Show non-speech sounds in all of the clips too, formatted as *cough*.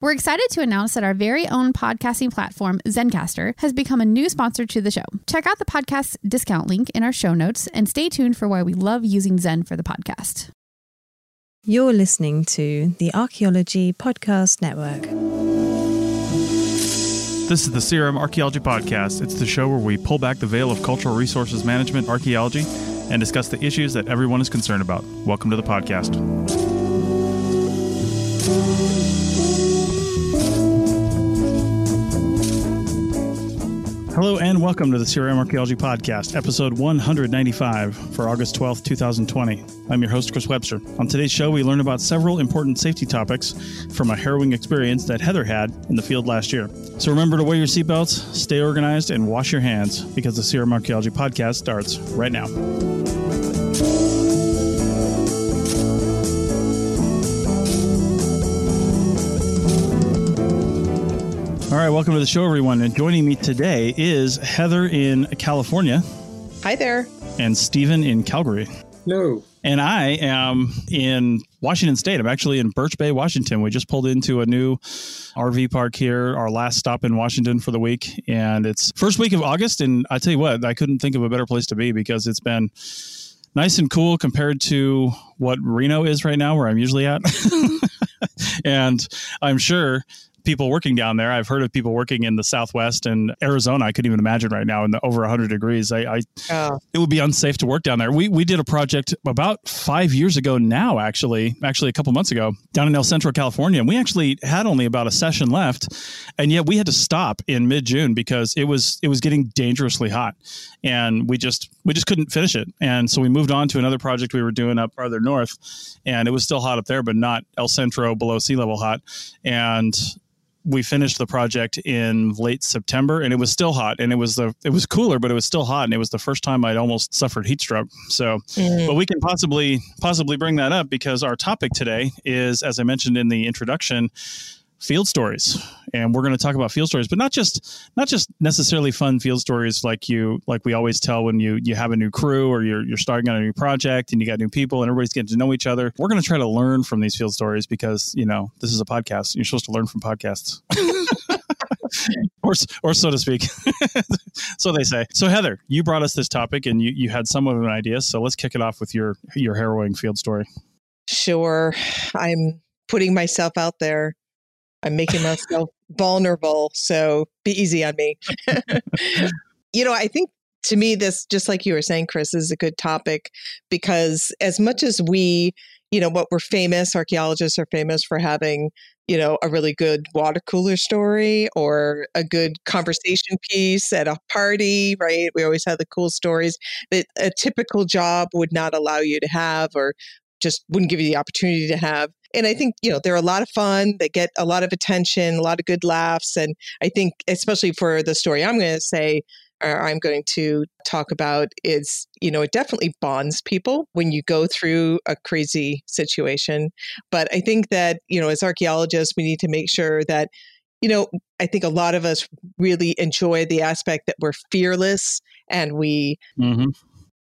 We're excited to announce that our very own podcasting platform, Zencastr, has become a new sponsor to the show. Check out the podcast discount link in our show notes and stay tuned for why we love using Zen for the podcast. You're listening to the Archaeology Podcast Network. This is the CRM Archaeology Podcast. It's the show where we pull back the veil of cultural resources management archaeology and discuss the issues that everyone is concerned about. Welcome to the podcast. Hello and welcome to the CRM Archaeology Podcast, episode 195 for August 12th, 2020. I'm your host, Chris Webster. On today's show, we learn about several important safety topics from a harrowing experience that Heather had in the field last year. So remember to wear your seatbelts, stay organized, and wash your hands because the CRM Archaeology Podcast starts right now. All right, welcome to the show, everyone. And joining me today is Heather in California Hi there. and Stephen in Calgary. No. And I am in Washington State. I'm actually in Birch Bay, Washington. We just pulled into a new RV park here, our last stop in Washington for the week. And it's first week of August. And I tell you what, I couldn't think of a better place to be because it's been nice and cool compared to what Reno is right now, where I'm usually at. *laughs* and I'm sure people working down there. I've heard of people working in the Southwest and Arizona. I couldn't even imagine right now in the over 100 degrees. I, I Oh, it would be unsafe to work down there. We we did a project about five years ago now, actually, actually a couple months ago, down in El Centro, California. And we actually had only about a session left, and yet we had to stop in mid June because it was it was getting dangerously hot, and we just we just couldn't finish it. And so we moved on to another project we were doing up farther north, and it was still hot up there, but not El Centro below sea level hot, and we finished the project in late September and it was still hot and it was the it was cooler but it was still hot and it was the first time I'd almost suffered heat stroke. So mm, but we can possibly possibly bring that up because our topic today is as I mentioned in the introduction field stories. And we're going to talk about field stories but not just not just necessarily fun field stories like you like we always tell when you you have a new crew or you're you're starting on a new project and you got new people and everybody's getting to know each other. We're going to try to learn from these field stories because you know this is a podcast. You're supposed to learn from podcasts. *laughs* Or or so to speak. *laughs* So they say. So heather you brought us this topic and you you had some of an idea. So let's kick it off with your your harrowing field story. Sure. I'm putting myself out there. I'm making myself vulnerable. So be easy on me. you know, I think to me, this, just like you were saying, Chris, is a good topic because as much as we, you know, what we're famous, archaeologists are famous for having, you know, a really good water cooler story or a good conversation piece at a party, right? We always have the cool stories that a typical job would not allow you to have or just wouldn't give you the opportunity to have. And I think, you know, they're a lot of fun. They get a lot of attention, a lot of good laughs. And I think, especially for the story I'm going to say, or I'm going to talk about, is, you know, it definitely bonds people when you go through a crazy situation. But I think that, you know, as archaeologists, we need to make sure that, you know, I think a lot of us really enjoy the aspect that we're fearless and we mm-hmm.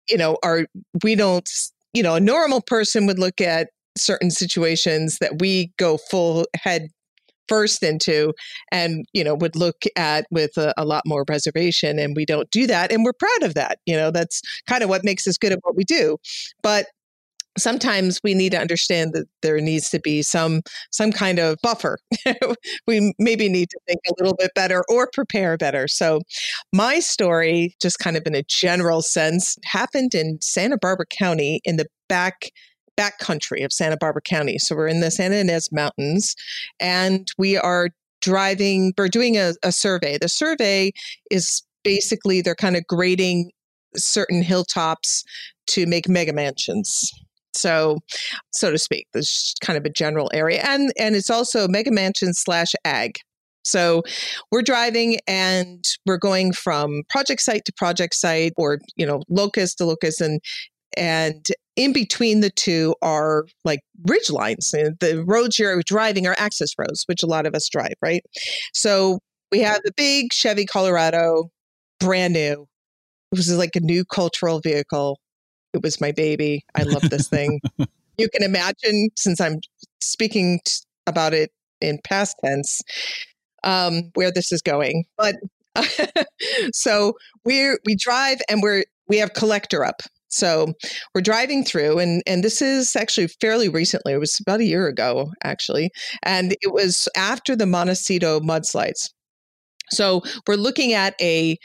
you know are we don't you know a normal person would look at certain situations that we go full head first into and you know would look at with a, a, lot more reservation and we don't do that and we're proud of that you know that's kind of what makes us good at what we do. But sometimes we need to understand that there needs to be some some kind of buffer. *laughs* We maybe need to think a little bit better or prepare better. So my story just kind of in a general sense happened in santa barbara county in the back back country of santa barbara county. So we're in the santa ynez mountains and we are driving we're doing a, a survey. The survey is basically they're kind of grading certain hilltops to make mega mansions so so to speak. This kind of a general area and and it's also mega mansion slash ag. So we're driving and we're going from project site to project site or, you know, locus to locus and and in between the two are like ridge lines. The roads you're driving are access roads, which a lot of us drive, right? So we have the big Chevy Colorado, brand new. It was like a new cultural vehicle. It was my baby. I love this thing. *laughs* you can imagine, since I'm speaking t- about it in past tense, um, where this is going. But *laughs* so we we drive and we're we have collector up. So we're driving through, and and this is actually fairly recently. It was about a year ago, actually, and it was after the Montecito mudslides. So we're looking at a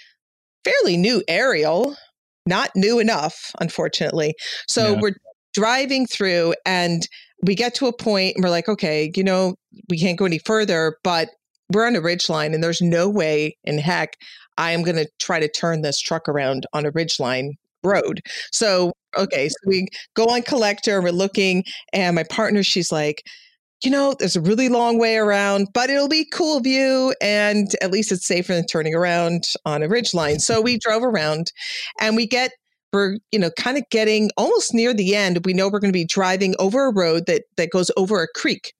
fairly new aerial, not new enough, unfortunately. So yeah. we're driving through, and we get to a point, and we're like, okay, you know, we can't go any further, but we're on a ridge line and there's no way in heck I am going to try to turn this truck around on a ridge line road. So, okay, so we go on collector, we're looking, and my partner, she's like, you know, there's a really long way around, but it'll be cool view. And at least it's safer than turning around on a ridge line. So we drove around and we get we're you know kind of getting almost near the end we know we're going to be driving over a road that that goes over a creek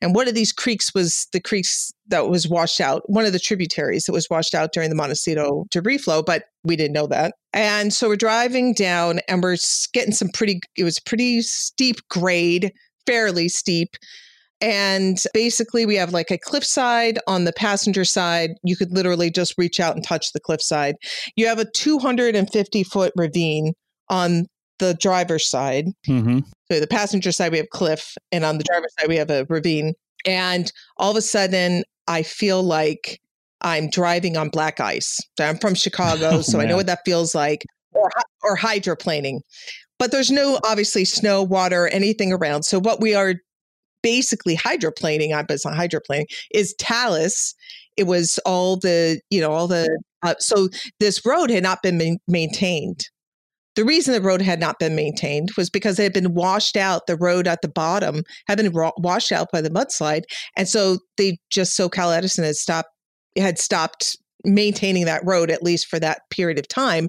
and one of these creeks was the creeks that was washed out one of the tributaries that was washed out during the montecito debris flow but we didn't know that and so we're driving down and we're getting some pretty it was pretty steep grade fairly steep and basically, we have like a cliffside on the passenger side. You could literally just reach out and touch the cliffside. You have a 250 foot ravine on the driver's side. Mm-hmm. So the passenger side, we have cliff, and on the driver's side, we have a ravine. And all of a sudden, I feel like I'm driving on black ice. I'm from Chicago, *laughs* oh, so. I know what that feels like, or, or hydroplaning. But there's no obviously snow, water, anything around. So what we are basically hydroplaning, but it's not hydroplaning, is talus. It was all the, you know, all the, uh, so this road had not been ma- maintained. The reason the road had not been maintained was because it had been washed out. The road at the bottom had been washed out by the mudslide, and so they just SoCal Edison had stopped had stopped maintaining that road at least for that period of time.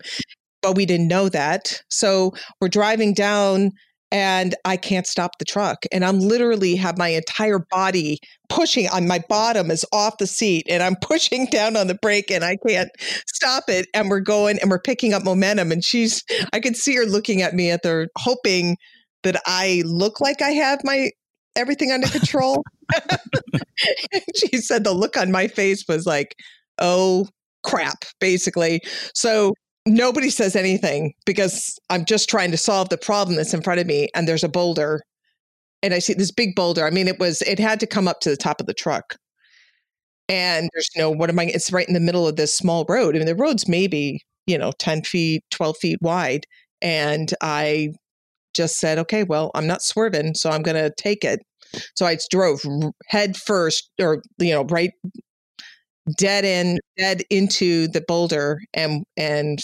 But we didn't know that, so we're driving down and I can't stop the truck. And I'm literally have my entire body pushing on my bottom is off the seat and I'm *laughs* pushing down on the brake and I can't stop it. And we're going and we're picking up momentum. And she's, I could see her looking at me at the hoping that I look like I have my everything under *laughs* control. *laughs* she said the look on my face was like, oh crap, basically. So nobody says anything because I'm just trying to solve the problem that's in front of me. And there's a boulder. And I see this big boulder. I mean, it was, it had to come up to the top of the truck. And there's no, what am I, it's right in the middle of this small road. I mean, the road's maybe, you know, 10 feet, 12 feet wide. And I just said, okay, well, I'm not swerving, so I'm going to take it. So I drove head first, or, you know, right dead in dead into the boulder and and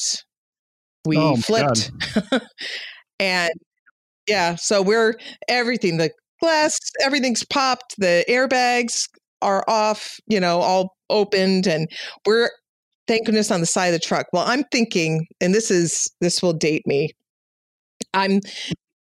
we oh, flipped. *laughs* And yeah so we're everything the glass everything's popped the airbags are off you know all opened and we're thank goodness on the side of the truck. Well i'm thinking and this is this will date me i'm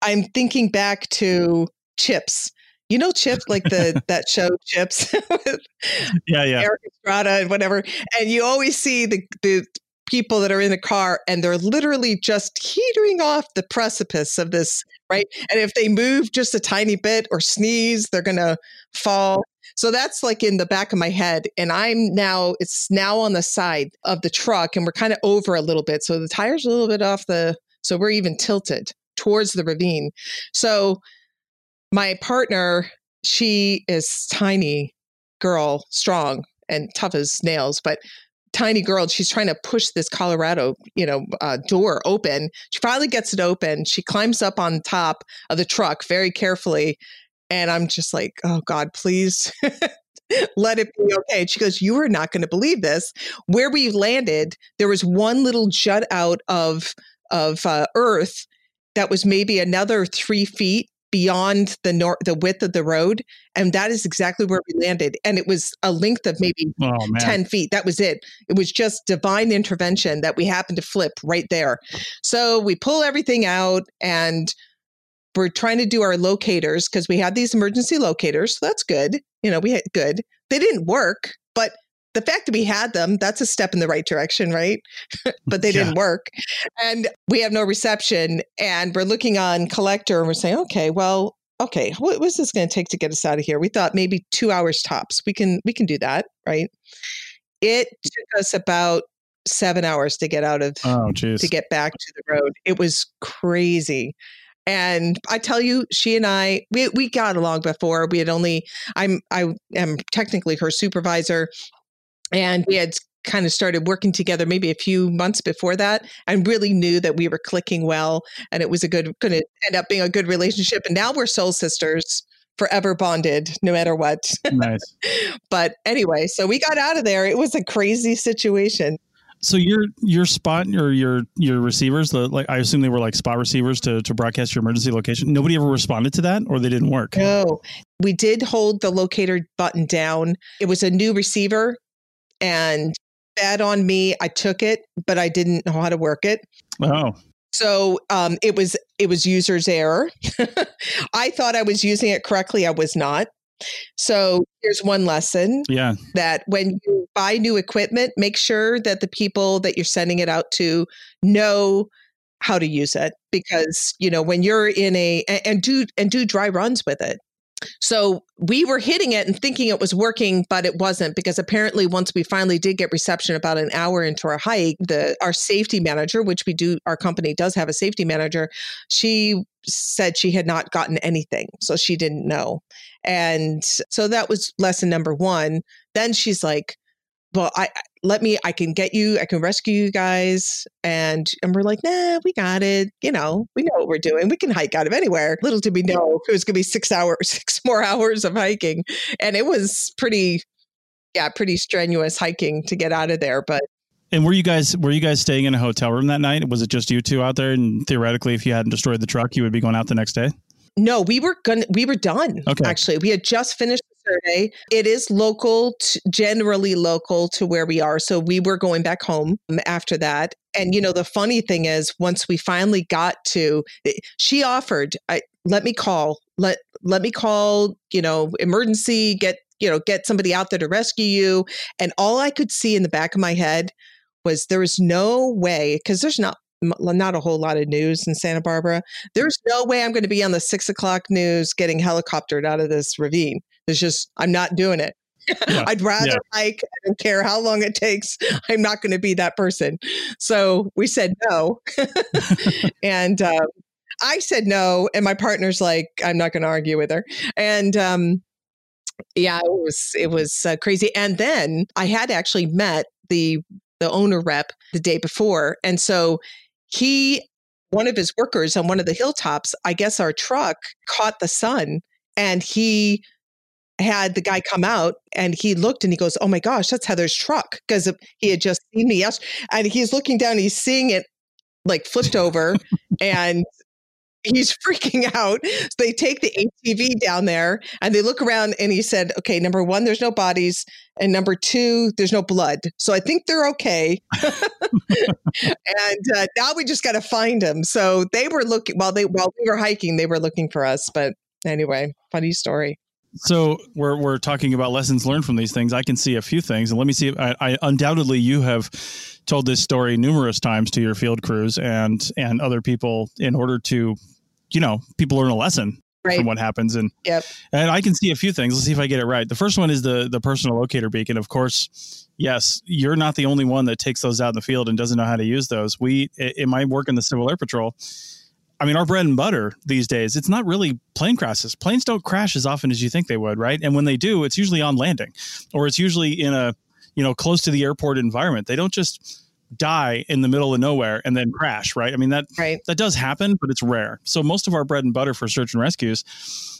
i'm thinking back to chips you know Chips, like the *laughs* that show Chips *laughs* yeah, yeah. Erik Estrada and whatever. And you always see the the people that are in the car and they're literally just teetering off the precipice of this, right? And if they move just a tiny bit or sneeze, they're gonna fall. So that's like in the back of my head. And I'm now, it's now on the side of the truck and we're kind of over a little bit. So the tire's a little bit off the, so we're even tilted towards the ravine. So my partner, she is tiny girl, strong and tough as nails, but tiny girl. She's trying to push this Colorado, you know, uh, door open. She finally gets it open. She climbs up on top of the truck very carefully, and I'm just like, oh God, please. *laughs* let it be okay. she goes, You are not going to believe this. Where we landed, there was one little jut out of of uh, earth that was maybe another three feet beyond the nor- the width of the road, and that is exactly where we landed. And it was a length of maybe Oh 10 feet. That was it. It was just divine intervention that we happened to flip right there. So we pull everything out and we're trying to do our locators because we had these emergency locators. So that's good. You know, we had good. They didn't work, but the fact that we had them, that's a step in the right direction, right? *laughs* but they Yeah. didn't work. And we have no reception. And we're looking on collector and we're saying, okay, well, okay, what was this going to take to get us out of here? We thought maybe two hours tops. We can we can do that, right? It took us about seven hours to get out of Oh to get back to the road. It was crazy. And I tell you, she and I, we, we got along before. We had only, I'm, I am technically her supervisor, and we had kind of started working together maybe a few months before that, and really knew that we were clicking well, and it was a good, going to end up being a good relationship. And now we're soul sisters, forever bonded, no matter what. nice. *laughs* but anyway, so we got out of there. It was a crazy situation. So your your spot or your your receivers, the like I assume they were like spot receivers to to broadcast your emergency location. Nobody ever responded to that, or they didn't work. No, we did hold the locator button down. It was a new receiver and bad on me. I took it, but I didn't know how to work it. Oh, So um, it was it was user's error. *laughs* I thought I was using it correctly. I was not. So here's one lesson yeah. that when you buy new equipment, make sure that the people that you're sending it out to know how to use it because you know when you're in a and, and do and do dry runs with it. So we were hitting it and thinking it was working, but it wasn't because apparently once we finally did get reception about an hour into our hike, the our safety manager, which we do, our company does have a safety manager, she said she had not gotten anything, so she didn't know. And so that was lesson number one. Then she's like, well, I let me, I can get you, I can rescue you guys. And and we're like, nah, we got it. You know, we know what we're doing. We can hike out of anywhere. Little did we know it was gonna be six hours, *laughs* six more hours of hiking. And it was pretty, yeah, pretty strenuous hiking to get out of there. But And were you guys were you guys staying in a hotel room that night? Was it just you two out there? And theoretically, if you hadn't destroyed the truck, you would be going out the next day. No, we were gonna we were done. Okay. Actually, we had just finished survey. It is local, generally local to where we are. So we were going back home um, after that. And you know, the funny thing is, once we finally got to, eh, she offered, I let me call, let let me call, you know, emergency, get you know, get somebody out there to rescue you. And all I could see in the back of my head was there was no way because there's not not a whole lot of news in Santa Barbara there's no way I'm going to be on the six o'clock news getting helicoptered out of this ravine. There's just, I'm not doing it. Yeah, I'd rather yeah. hike. I don't care how long it takes. I'm not going to be that person. So we said no. *laughs* and um, I said no. And my partner's like, I'm not going to argue with her. And, um, yeah, it was it was uh, crazy. And then I had actually met the the owner rep the day before, and so he one of his workers on one of the hilltops, I guess our truck caught the sun and he had the guy come out and he looked and he goes, Oh my gosh, that's Heather's truck. Because he had just seen me yesterday. And he's looking down, he's seeing it like flipped over *laughs* and he's *laughs* freaking out. So they take the ATV down there and they look around and he said, Okay, number one, there's no bodies. And number two, there's no blood. So I think they're okay. and uh, now we just got to find them. So they were looking while they while we were hiking, they were looking for us. But anyway, funny story. So we're we're talking about lessons learned from these things. I can see a few things, and let me see. If, I, I undoubtedly you have told this story numerous times to your field crews and and other people in order to, you know, people learn a lesson Right. from what happens. And Yep. and I can see a few things. Let's see if I get it right. The first one is the the personal locator beacon. Of course, yes, you're not the only one that takes those out in the field and doesn't know how to use those. We in my work in the Civil Air Patrol. I mean, our bread and butter these days, it's not really plane crashes. Planes don't crash as often as you think they would, right? And when they do, it's usually on landing or it's usually in a, you know, close to the airport environment. They don't just die in the middle of nowhere and then crash, right? I mean, that Right. that does happen, but it's rare. So most of our bread and butter for search and rescues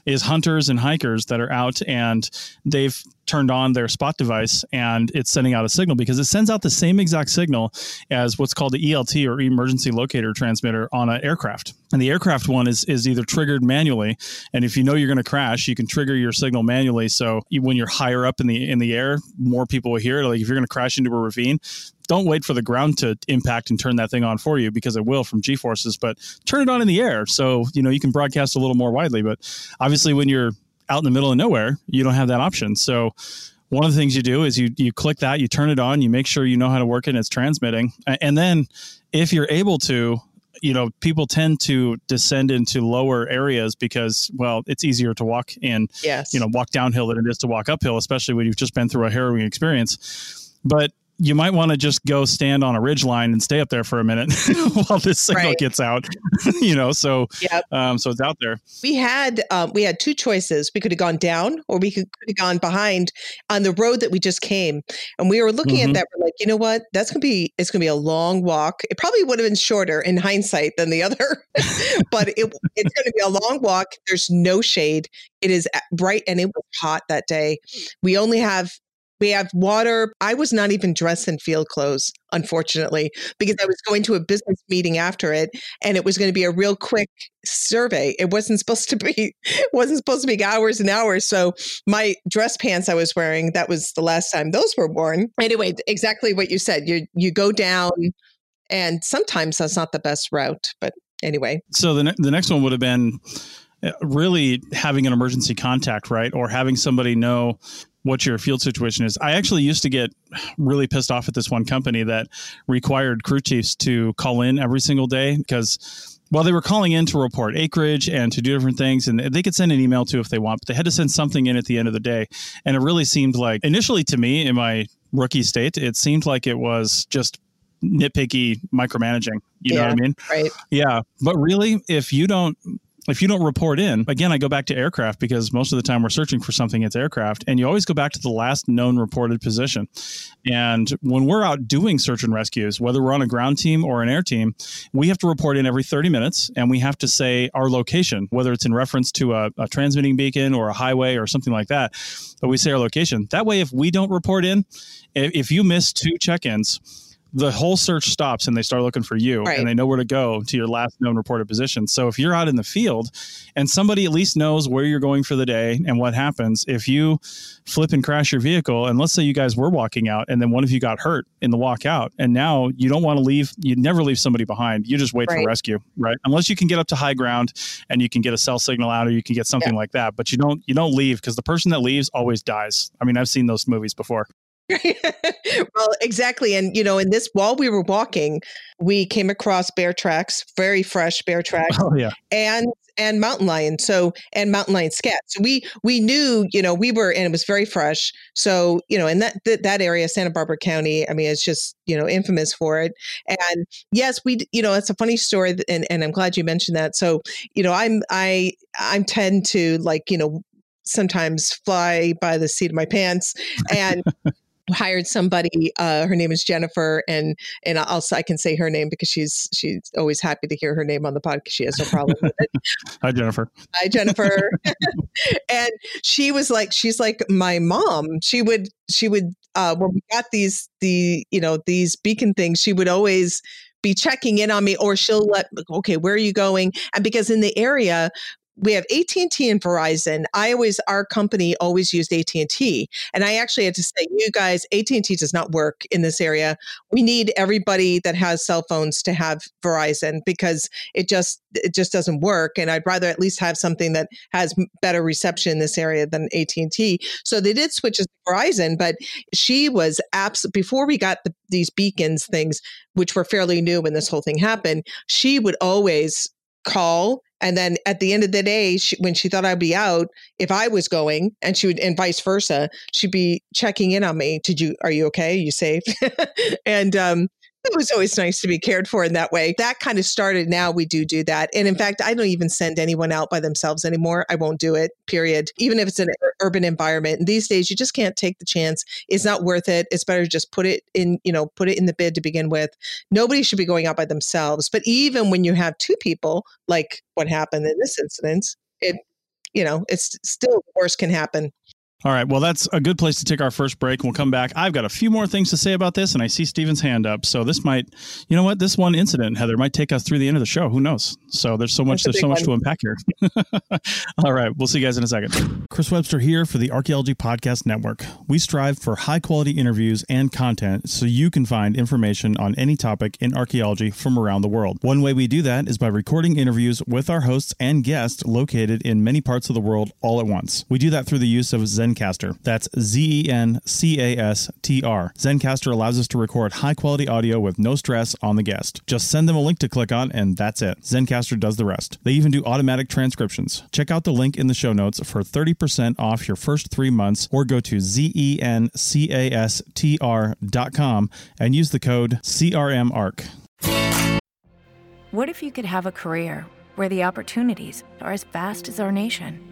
is hunters and hikers that are out and they've turned on their spot device and it's sending out a signal because it sends out the same exact signal as what's called the ELT or emergency locator transmitter on an aircraft. And the aircraft one is is either triggered manually, and if you know you're going to crash, you can trigger your signal manually. So when you're higher up in the in the air, more people will hear it. Like if you're going to crash into a ravine, don't wait for the ground to impact and turn that thing on for you because it will from G forces, but turn it on in the air so you know you can broadcast a little more widely. But obviously, when you're out in the middle of nowhere, you don't have that option. So one of the things you do is you you click that, you turn it on, you make sure you know how to work it, and it's transmitting, and then if you're able to. You know, people tend to descend into lower areas because, well, it's easier to walk in, yes. you know, walk downhill than it is to walk uphill, especially when you've just been through a harrowing experience. But you might want to just go stand on a ridge line and stay up there for a minute *laughs* while this signal Right. gets out. *laughs* you know, so Yep. um, so it's out there. we had um, we had two choices. We could have gone down, or we could, could have gone behind on the road that we just came. And we were looking Mhm. at that. We're like, you know what? That's gonna be it's gonna be a long walk. It probably would have been shorter in hindsight than the other, *laughs* but it, it's gonna be a long walk. There's no shade. It is bright and it was hot that day. We only have. We have water. I was not even dressed in field clothes, unfortunately, because I was going to a business meeting after it, and it was going to be a real quick survey. It wasn't supposed to be *laughs* wasn't supposed to be hours and hours. So my dress pants I was wearing, that was the last time those were worn. Anyway, exactly what you said. You you go down and sometimes that's not the best route, but anyway. So the ne- the next one would have been uh, really having an emergency contact, right, or having somebody know what your field situation is. I actually used to get really pissed off at this one company that required crew chiefs to call in every single day because while they were calling in to report acreage and to do different things, and they could send an email too if they want, but they had to send something in at the end of the day. And it really seemed like, initially to me, in my rookie state, it seemed like it was just nitpicky micromanaging. You know what I mean? Right. Yeah, but really, if you don't if you don't report in, again, I go back to aircraft because most of the time we're searching for something, it's aircraft, and you always go back to the last known reported position. And when we're out doing search and rescues, whether we're on a ground team or an air team, we have to report in every 30 minutes, and we have to say our location, whether it's in reference to a, a transmitting beacon or a highway or something like that. But we say our location. That way, if we don't report in, if, if you miss two check-ins, the whole search stops and they start looking for you Right. and they know where to go to your last known reported position. So if you're out in the field and somebody at least knows where you're going for the day and what happens, if you flip and crash your vehicle, and let's say you guys were walking out and then one of you got hurt in the walk out, and now you don't want to leave, you never leave somebody behind. You just wait Right. for rescue, right? Unless you can get up to high ground and you can get a cell signal out or you can get something like that. But you don't you don't leave because the person that leaves always dies. I mean, I've seen those movies before. *laughs* well, exactly. And, you know, in this, while we were walking, we came across bear tracks, very fresh bear *laughs* tracks, Oh yeah. and and mountain lion so and mountain lion scat so we we knew you know we were and it was very fresh so you know in that that, that area santa barbara county i mean it's just you know infamous for it and yes we you know it's a funny story and, and i'm glad you mentioned that so you know i'm i i tend to like you know sometimes fly by the seat of my pants and *laughs* hired somebody uh her name is jennifer and and also i can say her name because she's she's always happy to hear her name on the podcast she has no problem with it. *laughs* Hi Jennifer. hi jennifer. *laughs* And she was like she's like my mom. She would she would uh when we got these the you know these beacon things she would always be checking in on me or she'll let okay where are you going? And because in the area we have AT&T and Verizon. I always our company always used AT&T and I actually had to say you guys AT&T does not work in this area. We need everybody that has cell phones to have Verizon because it just it just doesn't work and I'd rather at least have something that has better reception in this area than AT&T. So they did switch to Verizon, but she was abs before we got the, these beacons things which were fairly new when this whole thing happened. She would always call and then at the end of the day she, when she thought i'd be out if i was going and she would and vice versa she'd be checking in on me did you are you okay? Are you safe? *laughs* And um it was always nice to be cared for in that way. That kind of started. Now we do do that. And in fact, I don't even send anyone out by themselves anymore. I won't do it, period. Even if it's an urban environment. And these days, you just can't take the chance. It's not worth it. It's better to just put it in, you know, put it in the bid to begin with. Nobody should be going out by themselves. But even when you have two people, like what happened in this incident, it, you know, it's still worse can happen. All right. Well, that's a good place to take our first break. We'll come back. I've got a few more things to say about this, and I see Stephen's hand up. So this might, you know what, this one incident, Heather, might take us through the end of the show. Who knows? So there's so much, there's so much one. to unpack here. *laughs* All right. We'll see you guys in a second. Chris Webster here for the Archaeology Podcast Network. We strive for high quality interviews and content so you can find information on any topic in archaeology from around the world. One way we do that is by recording interviews with our hosts and guests located in many parts of the world all at once. We do that through the use of Zen Zencastr. That's Z E N C A S T R. Zencastr allows us to record high quality audio with no stress on the guest. Just send them a link to click on, and that's it. Zencastr does the rest. They even do automatic transcriptions. Check out the link in the show notes for 30% off your first three months, or go to zencastr.com and use the code CRMARC. What if you could have a career where the opportunities are as vast as our nation?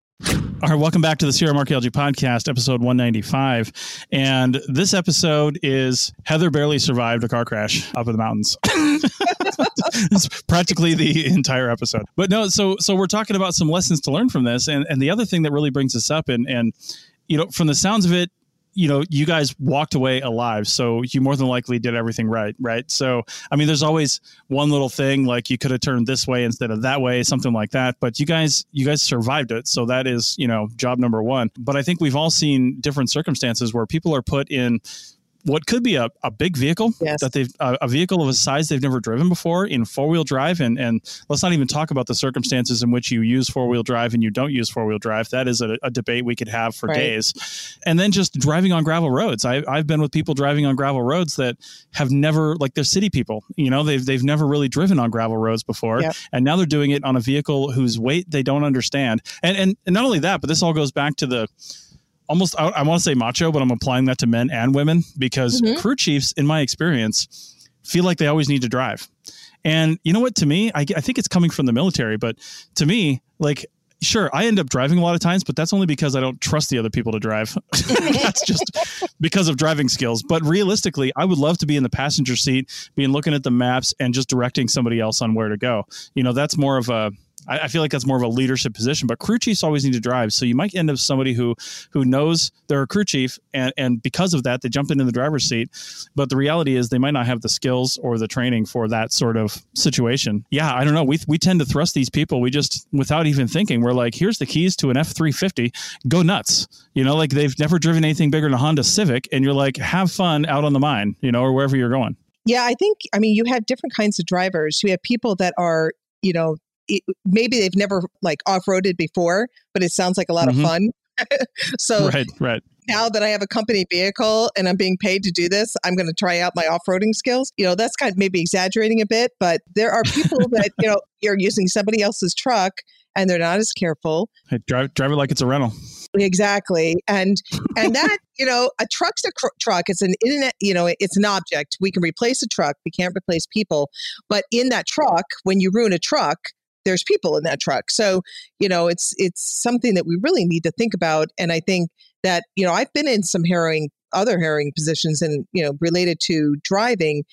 All right, welcome back to the CRM Archaeology Podcast, episode 195. And this episode is Heather barely survived a car crash up in the mountains. *laughs* That's practically the entire episode. But no, so so we're talking about some lessons to learn from this. And and the other thing that really brings us up and and you know, from the sounds of it, you know you guys walked away alive so you more than likely did everything right right? So i mean there's always one little thing like you could have turned this way instead of that way something like that but you guys you guys survived it so that is you know job number one. But i think we've all seen different circumstances where people are put in what could be a, a big vehicle yes. that they've uh, a vehicle of a size they've never driven before in four wheel drive and and let's not even talk about the circumstances in which you use four wheel drive and you don't use four wheel drive that is a, a, debate we could have for right. days and then just driving on gravel roads I, I've been with people driving on gravel roads that have never like they're city people you know they've they've never really driven on gravel roads before yep. and now they're doing it on a vehicle whose weight they don't understand and and, and not only that but this all goes back to the almost I, I want to say macho, but I'm applying that to men and women because mm-hmm. crew chiefs, in my experience, feel like they always need to drive. And you know what? To me, I, I think it's coming from the military, but to me, like sure i end up driving a lot of times but that's only because i don't trust the other people to drive *laughs* that's just because of driving skills but realistically i would love to be in the passenger seat being looking at the maps and just directing somebody else on where to go you know that's more of a I, I, feel like that's more of a leadership position. But crew chiefs always need to drive, so you might end up somebody who who knows they're a crew chief, and and because of that, they jump into the driver's seat. But the reality is, they might not have the skills or the training for that sort of situation. Yeah, I don't know. We we tend to thrust these people. We just without even thinking, we're like, here's the keys to an F three fifty. Go nuts. You know, like they've never driven anything bigger than a Honda Civic, and you're like, have fun out on the mine, you know, or wherever you're going. Yeah, I think, I mean, you have different kinds of drivers. You have people that are, you know, it, maybe they've never like off-roaded before, but it sounds like a lot mm-hmm. of fun. *laughs* so right, right. Now that I have a company vehicle and I'm being paid to do this, I'm going to try out my off-roading skills. You know, that's kind of maybe exaggerating a bit, but there are people that you know *laughs* you're using somebody else's truck and they're not as careful. Drive drive it like it's a rental. Exactly, and and *laughs* that you know a truck's a cr- truck. It's an internet. You know, it's an object. We can replace a truck. We can't replace people. But in that truck, when you ruin a truck, there's people in that truck. So, you know, it's it's something that we really need to think about. And I think that, you know, I've been in some harrowing other harrowing positions and, you know, related to driving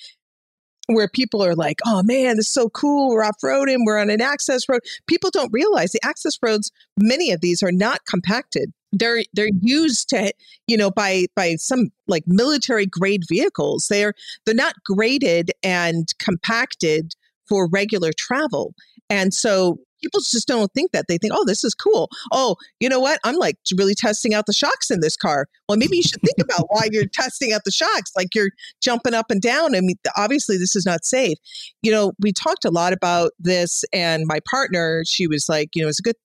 where people are like, oh man, this is so cool. We're off roading, we're on an access road. People don't realize the access roads, many of these are not compacted. They're they're used to, you know, by by some like military grade vehicles. They're they're not graded and compacted for regular travel. And so people just don't think that. They think, oh, this is cool. Oh, you know what? I'm like really testing out the shocks in this car. Well, maybe you should think about why you're testing out the shocks. Like you're jumping up and down. I mean, obviously, this is not safe. You know, we talked a lot about this, and my partner, she was like, you know, it's a good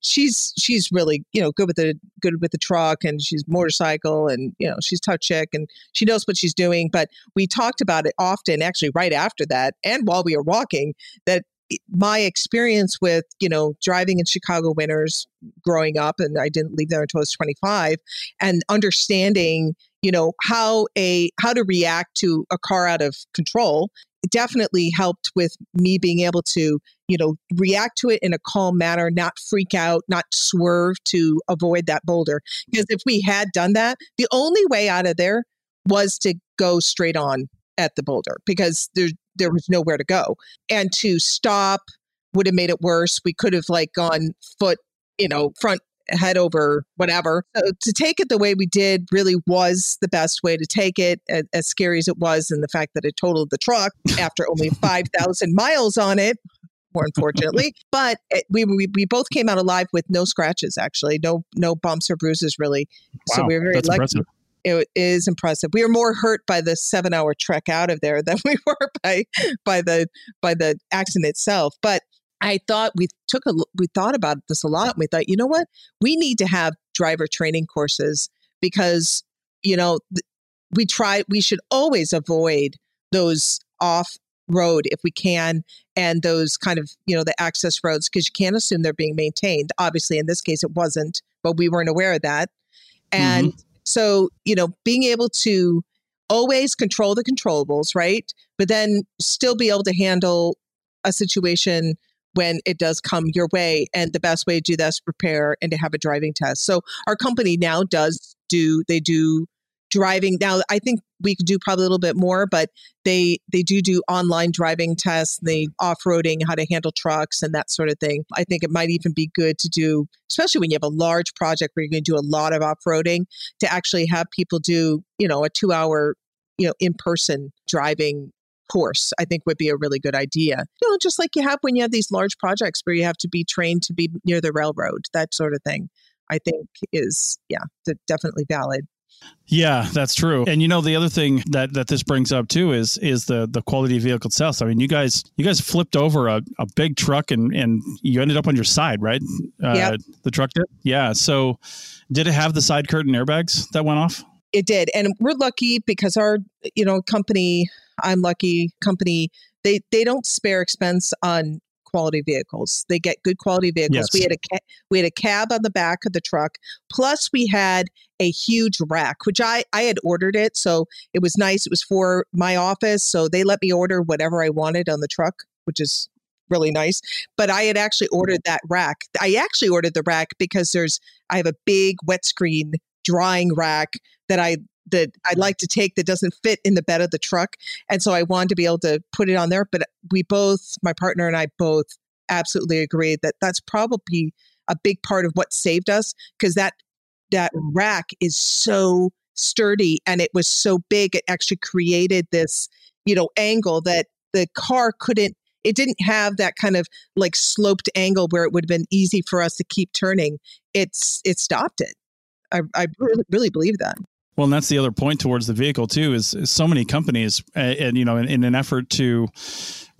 she's she's really you know good with the good with the truck and she's motorcycle and you know she's tough chick and she knows what she's doing but we talked about it often actually right after that and while we were walking that my experience with you know driving in chicago winters growing up and i didn't leave there until i was 25 and understanding you know how a how to react to a car out of control definitely helped with me being able to you know react to it in a calm manner not freak out not swerve to avoid that boulder. Because if we had done that the only way out of there was to go straight on at the boulder because there there was nowhere to go. And to stop would have made it worse. We could have like gone foot you know front head over whatever. So to take it the way we did really was the best way to take it, as, as scary as it was, and the fact that it totaled the truck after only *laughs* 5,000 miles on it. More unfortunately, *laughs* but it, we, we we both came out alive with no scratches. Actually, no no bumps or bruises really. Wow, so we were very lucky. impressive. It is impressive. We were more hurt by the seven hour trek out of there than *laughs* we were by by the by the accident itself. But I thought we took a we thought about this a lot. And we thought, you know what, we need to have driver training courses because you know we try we should always avoid those off road if we can and those kind of you know the access roads because you can't assume they're being maintained. Obviously in this case it wasn't but we weren't aware of that. And mm-hmm. so you know being able to always control the controllables right? But then still be able to handle a situation when it does come your way. And the best way to do that is prepare and to have a driving test. So our company now does do, they do driving. Now, I think we could do probably a little bit more, but they they do do online driving tests, the off-roading, how to handle trucks and that sort of thing. I think it might even be good to do, especially when you have a large project where you're going to do a lot of off-roading, to actually have people do, you know, a two-hour, you know, in-person driving course, I think would be a really good idea. You know, just like you have when you have these large projects where you have to be trained to be near the railroad, that sort of thing. I think is yeah, definitely valid. Yeah, that's true. And you know the other thing that that this brings up too is is the the quality of vehicle itself. I mean, you guys you guys flipped over a, a big truck and and you ended up on your side, right? Uh, Yep. The truck did. Yeah. So, did it have the side curtain airbags that went off? It did, and we're lucky because our you know company. I'm lucky company. They they don't spare expense on quality vehicles. They get good quality vehicles. We had a ca- we had a cab on the back of the truck. Plus, we had a huge rack, which I I had ordered it, so it was nice. It was for my office, so they let me order whatever I wanted on the truck, which is really nice. But I had actually ordered that rack. I actually ordered the rack because there's I have a big wet screen drying rack that I that I'd like to take that doesn't fit in the bed of the truck. And so I wanted to be able to put it on there. But we both, my partner and I both absolutely agreed that that's probably a big part of what saved us because that that rack is so sturdy and it was so big it actually created this you know angle that the car couldn't it didn't have that kind of like sloped angle where it would have been easy for us to keep turning it's it stopped it i, I really, really believe that Well, and that's the other point towards the vehicle too. Is, is so many companies, uh, and you know, in, in an effort to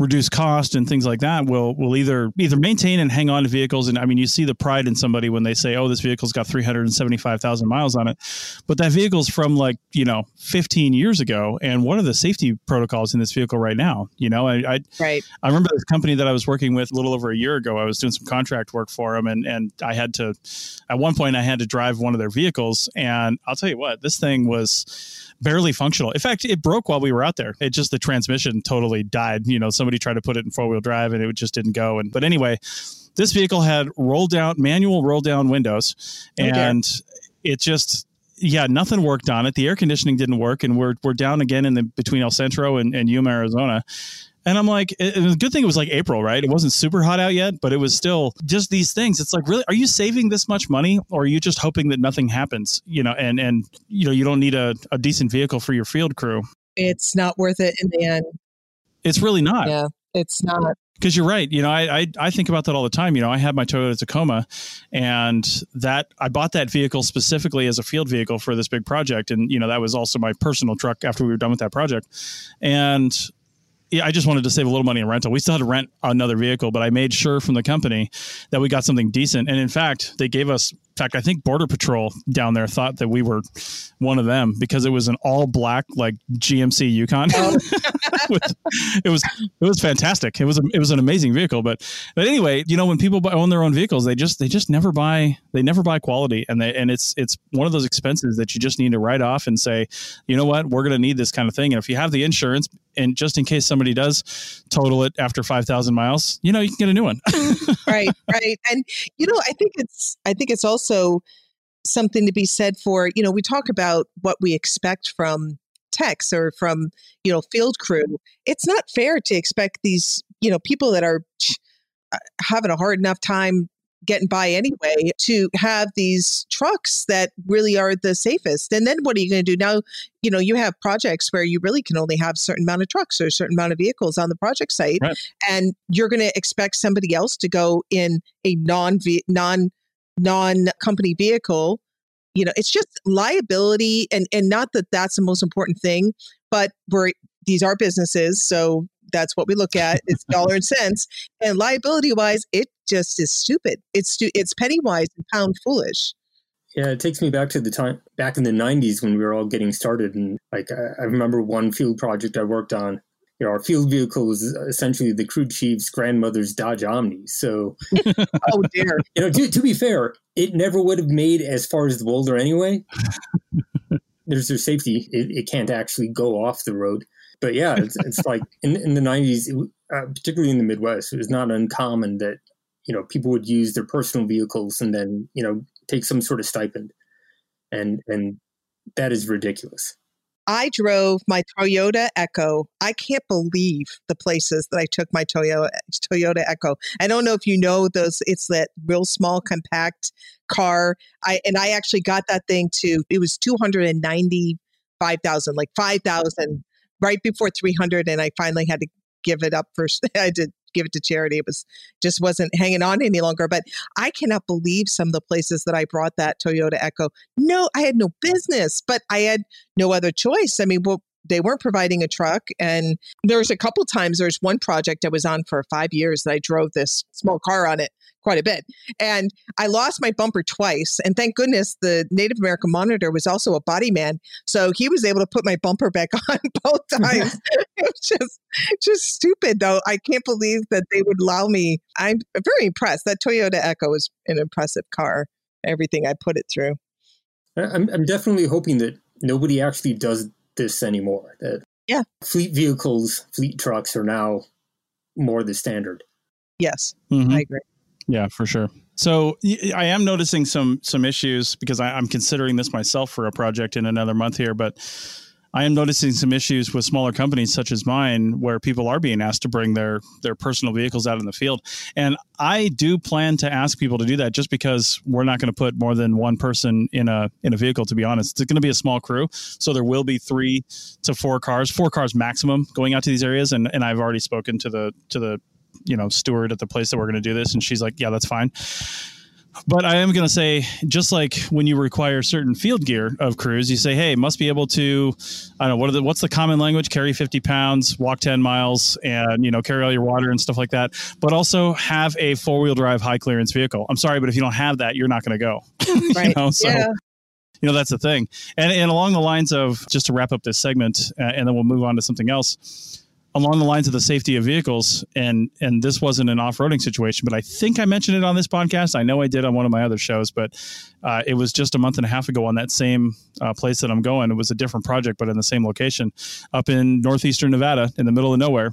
reduce cost and things like that, will will either either maintain and hang on to vehicles. And I mean, you see the pride in somebody when they say, "Oh, this vehicle's got three hundred and seventy five thousand miles on it," but that vehicle's from like you know fifteen years ago. And what are the safety protocols in this vehicle right now? You know, I, I right I remember this company that I was working with a little over a year ago. I was doing some contract work for them, and and I had to, at one point, I had to drive one of their vehicles, and I'll tell you what, this thing was barely functional. In fact, it broke while we were out there. It just the transmission totally died. You know, somebody tried to put it in four wheel drive, and it just didn't go. And but anyway, this vehicle had roll down manual roll down windows, and it just yeah, nothing worked on it. The air conditioning didn't work, and we're we're down again in the between El Centro and, and Yuma, Arizona. And I'm like, it, it was a good thing it was like April, right? It wasn't super hot out yet, but it was still just these things. It's like, really, are you saving this much money, or are you just hoping that nothing happens? You know, and and you know, you don't need a, a decent vehicle for your field crew. it's not worth it in the end It's really not. yeah It's not. because you're right. You know, I, I I think about that all the time. You know, I had my Toyota Tacoma, and that I bought that vehicle specifically as a field vehicle for this big project, and you know that was also my personal truck after we were done with that project, and. Yeah, I just wanted to save a little money in rental. We still had to rent another vehicle, but I made sure from the company that we got something decent. And in fact, they gave us, in fact, I think Border Patrol down there thought that we were one of them because it was an all black, like GMC Yukon. Oh. *laughs* With- it was it was fantastic. It was a, it was an amazing vehicle. But but anyway, you know, when people buy, own their own vehicles, they just they just never buy they never buy quality, and they and it's it's one of those expenses that you just need to write off and say, you know what, we're going to need this kind of thing. And if you have the insurance, and just in case somebody does total it after five thousand miles, you know, you can get a new one. *laughs* right right and you know i think it's i think it's also something to be said for you know we talk about what we expect from techs or from you know field crew it's not fair to expect these you know people that are uh, having a hard enough time getting by anyway to have these trucks that really are the safest and then what are you going to do now you know you have projects where you really can only have a certain amount of trucks or a certain amount of vehicles on the project site Right. and you're going to expect somebody else to go in a non non non company vehicle you know it's just liability and and not that that's the most important thing but we're these are businesses so that's what we look at it's *laughs* dollar and cents and liability wise it just is stupid it's stu- it's penny wise and pound foolish Yeah, it takes me back to the time back in the '90s when we were all getting started, and like I, I remember one field project I worked on. You know, our field vehicle was essentially the crew chief's grandmother's Dodge Omni. So, *laughs* oh dear you know, to, to be fair, it never would have made as far as the boulder anyway. *laughs* There's their safety; it, it can't actually go off the road. But yeah, it's, it's like in, in the '90s, it, uh, particularly in the Midwest, it was not uncommon that you know people would use their personal vehicles and then you know take some sort of stipend, and and that is ridiculous. I drove my Toyota Echo. I can't believe the places that I took my Toyota Toyota Echo. I don't know if you know those. It's that real small, compact car. I and I actually got that thing to. It was two hundred and ninety five thousand, like five thousand, right before three hundred, and I finally had to give it up for. *laughs* I to give it to charity. It was just wasn't hanging on any longer. But I cannot believe some of the places that I brought that Toyota Echo. No, I had no business, but I had no other choice. I mean, well, they weren't providing a truck. And there was a couple times, there's one project I was on for five years that I drove this small car on it quite a bit. And I lost my bumper twice. And thank goodness the Native American monitor was also a body man. So he was able to put my bumper back *laughs* on both *laughs* times. it was just, just stupid though. I can't believe that they would allow me. I'm very impressed. That Toyota Echo is an impressive car. Everything I put it through. I- I'm, I'm definitely hoping that nobody actually does this anymore. That Yeah. fleet vehicles, fleet trucks are now more the standard. Yes, Mhm. I agree. Yeah, for sure. So I am noticing some some issues because I, I'm considering this myself for a project in another month here, but I am noticing some issues with smaller companies such as mine where people are being asked to bring their their personal vehicles out in the field. And I do plan to ask people to do that just because we're not going to put more than one person in a in a vehicle to be honest. It's going to be a small crew, so there will be 3 to 4 cars, 4 cars maximum going out to these areas and and I've already spoken to the to the you know steward at the place that we're going to do this and she's like yeah that's fine. But i am going to say just like when you require certain field gear of crews you say hey must be able to i don't know what are the, what's the common language? Carry 50 pounds walk 10 miles and you know carry all your water and stuff like that. But also have a four-wheel drive high clearance vehicle. I'm sorry but if you don't have that you're not going to go *laughs* *laughs* Right. you know so yeah. you know that's the thing. And and along the lines of just to wrap up this segment uh, and then we'll move on to something else along the lines of the safety of vehicles and and this wasn't an off-roading situation but i think i mentioned it on this podcast. I know i did on one of my other shows but uh, it was just a month and a half ago on that same uh, place that i'm going. It was a different project but in the same location up in northeastern nevada in the middle of nowhere.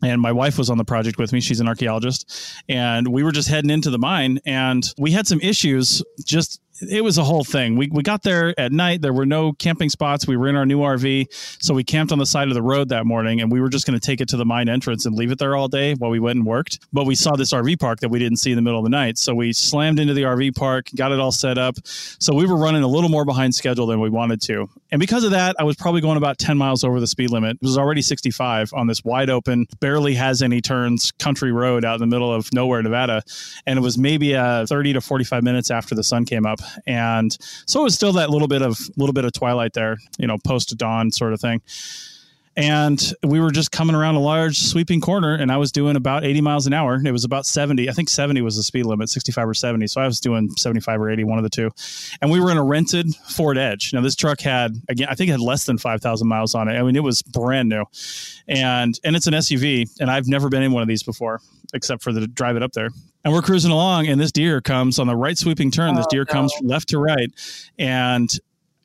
And my wife was on the project with me. She's an archaeologist. And we were just heading into the mine and we had some issues just it was a whole thing. We, we got there at night. There were no camping spots. We were in our new RV. So we camped on the side of the road that morning and we were just going to take it to the mine entrance and leave it there all day while we went and worked. But we saw this RV park that we didn't see in the middle of the night. So we slammed into the RV park, got it all set up. So we were running a little more behind schedule than we wanted to. And because of that, I was probably going about 10 miles over the speed limit. It was already 65 on this wide open, barely has any turns country road out in the middle of nowhere, Nevada. And it was maybe uh, 30 to 45 minutes after the sun came up. And so it was still that little bit of little bit of twilight there, you know, post dawn sort of thing. And we were just coming around a large sweeping corner and i was doing about 80 miles an hour. It was about 70 i think 70 was the speed limit 65 or 70 so i was doing 75 or 80 one of the two. And we were in a rented ford edge. Now this truck had again i think it had less than 5000 miles on it. I mean it was brand new. And and it's an suv and i've never been in one of these before except for the drive it up there and we're cruising along and this deer comes on the right sweeping turn this oh, deer no. comes from left to right and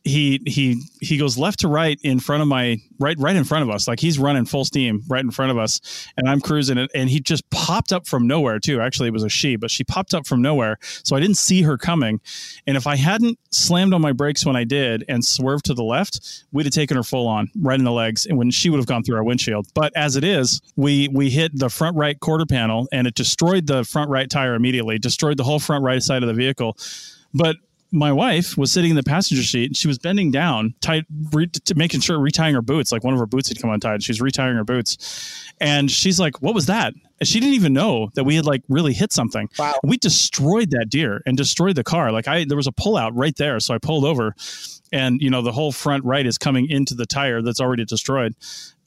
he he he goes left to right in front of my right right in front of us. Like he's running full steam right in front of us and i'm cruising it and he just popped up from nowhere too. Actually it was a she but she popped up from nowhere so i didn't see her coming. And if i hadn't slammed on my brakes when i did and swerved to the left we'd have taken her full on right in the legs and when she would have gone through our windshield. But as it is we we hit the front right quarter panel and it destroyed the front right tire immediately destroyed the whole front right side of the vehicle. But my wife was sitting in the passenger seat and she was bending down, tight, re- to making sure retying her boots. Like one of her boots had come untied. She was retying her boots, and she's like, "What was that?" And she didn't even know that we had like really hit something. Wow. We destroyed that deer and destroyed the car. Like I, there was a pullout right there, so I pulled over, and you know the whole front right is coming into the tire that's already destroyed,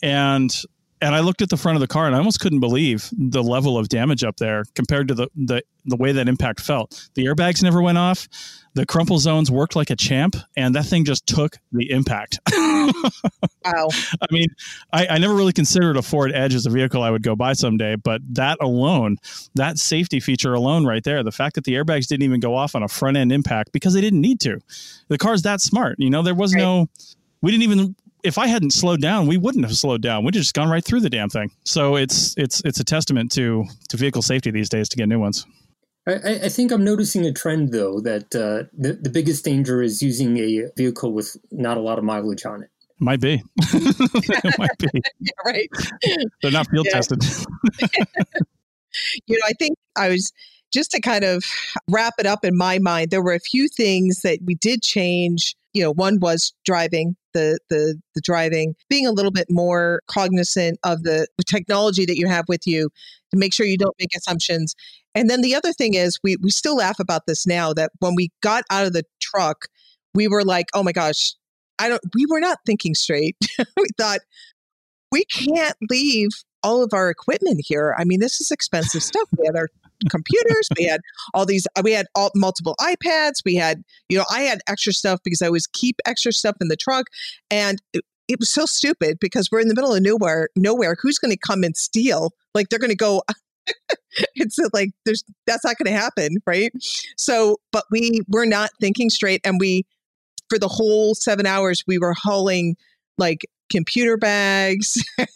and and I looked at the front of the car and I almost couldn't believe the level of damage up there compared to the the, the way that impact felt. The airbags never went off. The crumple zones worked like a champ, and that thing just took the impact. *laughs* wow. I mean, I, I never really considered a Ford Edge as a vehicle I would go buy someday, but that alone, that safety feature alone right there, the fact that the airbags didn't even go off on a front end impact because they didn't need to. The car's that smart. You know, there was right. no we didn't even if I hadn't slowed down, we wouldn't have slowed down. We'd just gone right through the damn thing. So it's it's it's a testament to to vehicle safety these days to get new ones. I, I think I'm noticing a trend though that uh, the the biggest danger is using a vehicle with not a lot of mileage on it. Might be. *laughs* might be. *laughs* Yeah, right. They're not field tested. *laughs* you know, I think I was just to kind of wrap it up in my mind. There were a few things that we did change. You know, one was driving the the the driving, being a little bit more cognizant of the, the technology that you have with you to make sure you don't make assumptions. And then the other thing is we we still laugh about this now that when we got out of the truck, we were like, "Oh my gosh, I don't we were not thinking straight." *laughs* we thought we can't leave all of our equipment here. I mean, this is expensive stuff. We had our computers. we had all these, we had all, multiple iPads. We had, you know, I had extra stuff because I always keep extra stuff in the truck. And it, it was so stupid because we're in the middle of nowhere, nowhere. Who's going to come and steal? Like they're going to go, *laughs* it's like there's that's not going to happen right so but we were not thinking straight and we for the whole seven hours we were hauling like computer bags *laughs*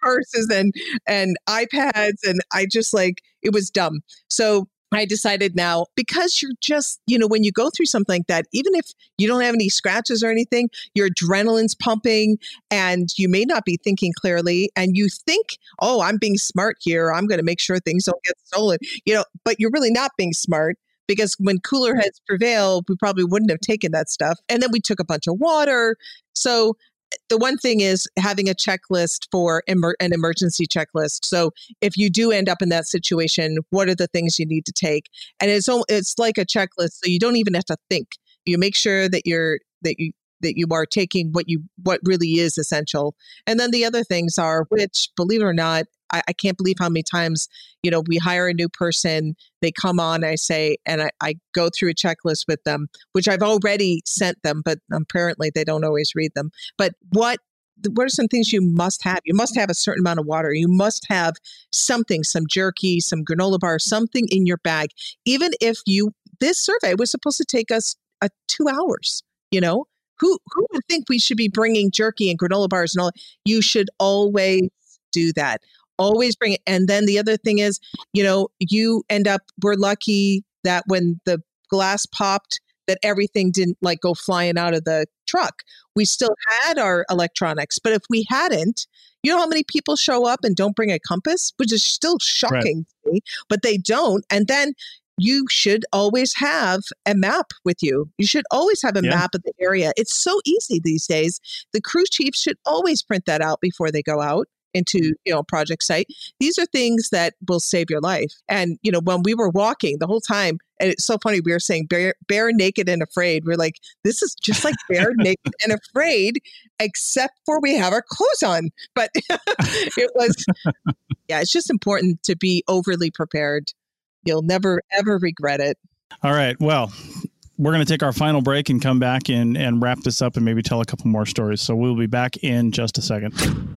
purses and and iPads and I just like it was dumb. So I decided now because you're just, you know, when you go through something like that, even if you don't have any scratches or anything, your adrenaline's pumping and you may not be thinking clearly and you think, oh, I'm being smart here. I'm going to make sure things don't get stolen, you know, but you're really not being smart because when cooler heads prevail, we probably wouldn't have taken that stuff. And then we took a bunch of water. So the one thing is having a checklist for emer- an emergency checklist. So if you do end up in that situation, what are the things you need to take? And it's it's like a checklist, so you don't even have to think. You make sure that you're that you that you are taking what you what really is essential. And then the other things are, which believe it or not, I, I, can't believe how many times, you know, we hire a new person, they come on, I say, and I, I go through a checklist with them, which I've already sent them, but apparently they don't always read them. But what what are some things you must have? You must have a certain amount of water. You must have something, some jerky, some granola bar, something in your bag. Even if you, this survey was supposed to take us uh, two hours, you know, who, who would think we should be bringing jerky and granola bars and all? You should always do that always bring it. And then the other thing is, you know, you end up, we're lucky that when the glass popped that everything didn't like go flying out of the truck. We still had our electronics, but if we hadn't, you know how many people show up and don't bring a compass, which is still shocking to me, but they don't. And then you should always have a map with you. You should always have a Yeah. map of the area. It's so easy these days. The crew chiefs should always print that out before they go out into you know project site these are things that will save your life and you know when we were walking the whole time and it's so funny we were saying bare, bare naked and afraid we're like this is just like bare *laughs* naked and afraid except for we have our clothes on but *laughs* it was yeah it's just important to be overly prepared you'll never ever regret it All right. Well, we're going to take our final break and come back and, and wrap this up and maybe tell a couple more stories. So we'll be back in just a second.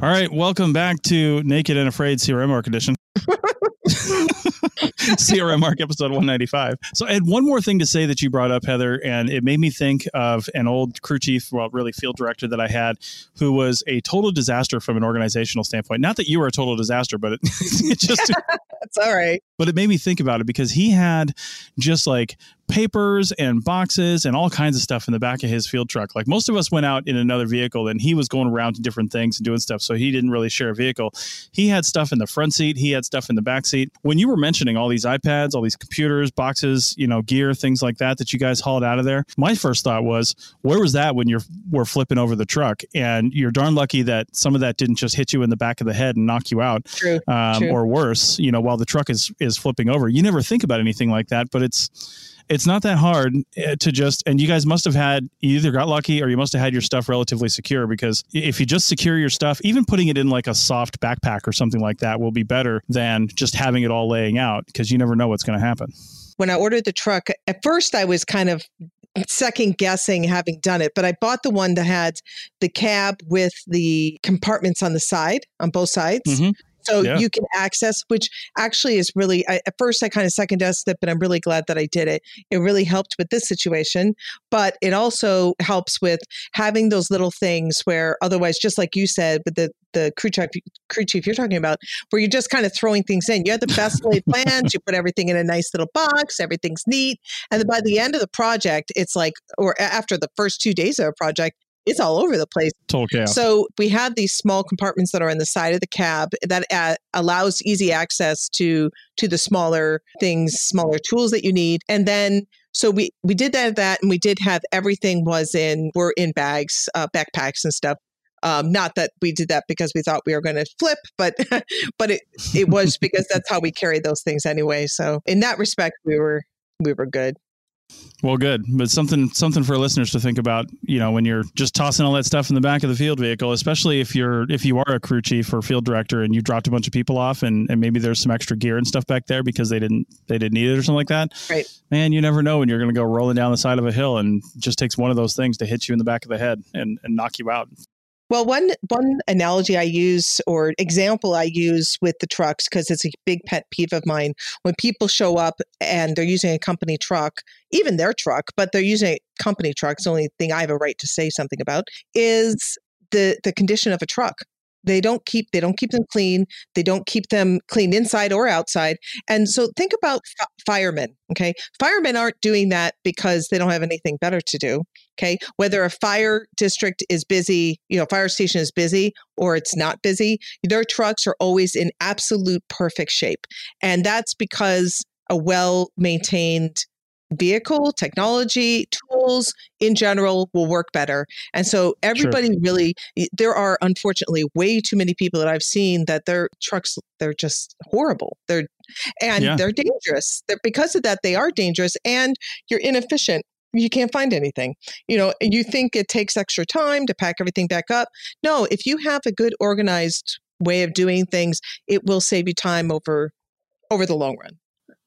All right. Welcome back to Naked and Afraid CRM Arch Edition. *laughs* *laughs* CRM Arch episode 195. So I had one more thing to say that you brought up, Heather, and it made me think of an old crew chief, well, really field director that I had, who was a total disaster from an organizational standpoint. Not that you were a total disaster, but it, *laughs* it just *laughs* that's all right but it made me think about it because he had just like papers and boxes and all kinds of stuff in the back of his field truck. Like most of us went out in another vehicle and he was going around to different things and doing stuff. So he didn't really share a vehicle. He had stuff in the front seat, he had stuff in the back seat. When you were mentioning all these iPads, all these computers, boxes, you know, gear, things like that that you guys hauled out of there, my first thought was, where was that when you're were flipping over the truck? And you're darn lucky that some of that didn't just hit you in the back of the head and knock you out true um, True. or worse, you know, while the truck is is flipping over. You never think about anything like that, but it's it's not that hard uh, to just and you guys must have had you either got lucky or you must have had your stuff relatively secure because if you just secure your stuff, even putting it in like a soft backpack or something like that will be better than just having it all laying out because you never know what's going to happen. when I ordered the truck, at first I was kind of second guessing having done it, but I bought the one that had the cab with the compartments on the side, on both sides. Mhm. So Yeah. you can access, which actually is really, I, at first I kind of second guessed it, but I'm really glad that I did it. It really helped with this situation, but it also helps with having those little things where otherwise, just like you said, with the, the crew chief, crew chief you're talking about, where you're just kind of throwing things in. You have the best laid plans, you put everything in a nice little box, everything's neat. And then by the end of the project, it's like, or after the first two days of a project, it's all over the place. So we have these small compartments that are in the side of the cab that uh, allows easy access to to the smaller things, smaller tools that you need. And then so we we did that that and we did have everything was in were in bags, uh, backpacks and stuff. Um, not that we did that because we thought we were going to flip, but *laughs* but it it was because that's how we carry those things anyway. So in that respect, we were we were good. Well, good, but something something for listeners to think about. You know, when you're just tossing all that stuff in the back of the field vehicle, especially if you're if you are a crew chief or field director and you dropped a bunch of people off, and, and maybe there's some extra gear and stuff back there because they didn't they didn't need it or something like that. Right. Man, you never know when you're going to go rolling down the side of a hill, and just takes one of those things to hit you in the back of the head and, and knock you out. Well, one one analogy I use or example I use with the trucks because it's a big pet peeve of mine when people show up and they're using a company truck, even their truck, but they're using a company truck. It's the only thing I have a right to say something about is the the condition of a truck. They don't keep they don't keep them clean. They don't keep them clean inside or outside. And so think about f- firemen. Okay, firemen aren't doing that because they don't have anything better to do. Okay. Whether a fire district is busy, you know, fire station is busy or it's not busy, their trucks are always in absolute perfect shape. And that's because a well maintained vehicle, technology, tools in general will work better. And so everybody sure. really there are unfortunately way too many people that I've seen that their trucks they're just horrible. They're and yeah. they're dangerous. They're, because of that they are dangerous and you're inefficient. You can't find anything. You know, you think it takes extra time to pack everything back up. No, if you have a good organized way of doing things, it will save you time over over the long run.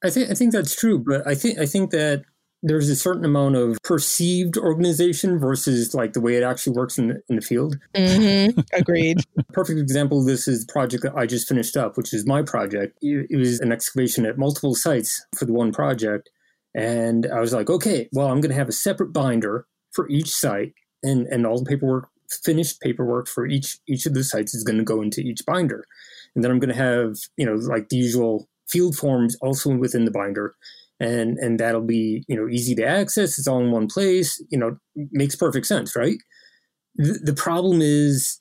I think I think that's true, but I think I think that there's a certain amount of perceived organization versus like the way it actually works in the, in the field. Mm-hmm. *laughs* Agreed. Perfect example of this is the project that I just finished up, which is my project. It, was an excavation at multiple sites for the one project. And I was like, okay, well, I'm going to have a separate binder for each site and, and all the paperwork, finished paperwork for each, each of the sites is going to go into each binder. And then I'm going to have, you know, like the usual field forms also within the binder and and that'll be you know easy to access it's all in one place you know makes perfect sense right the, the problem is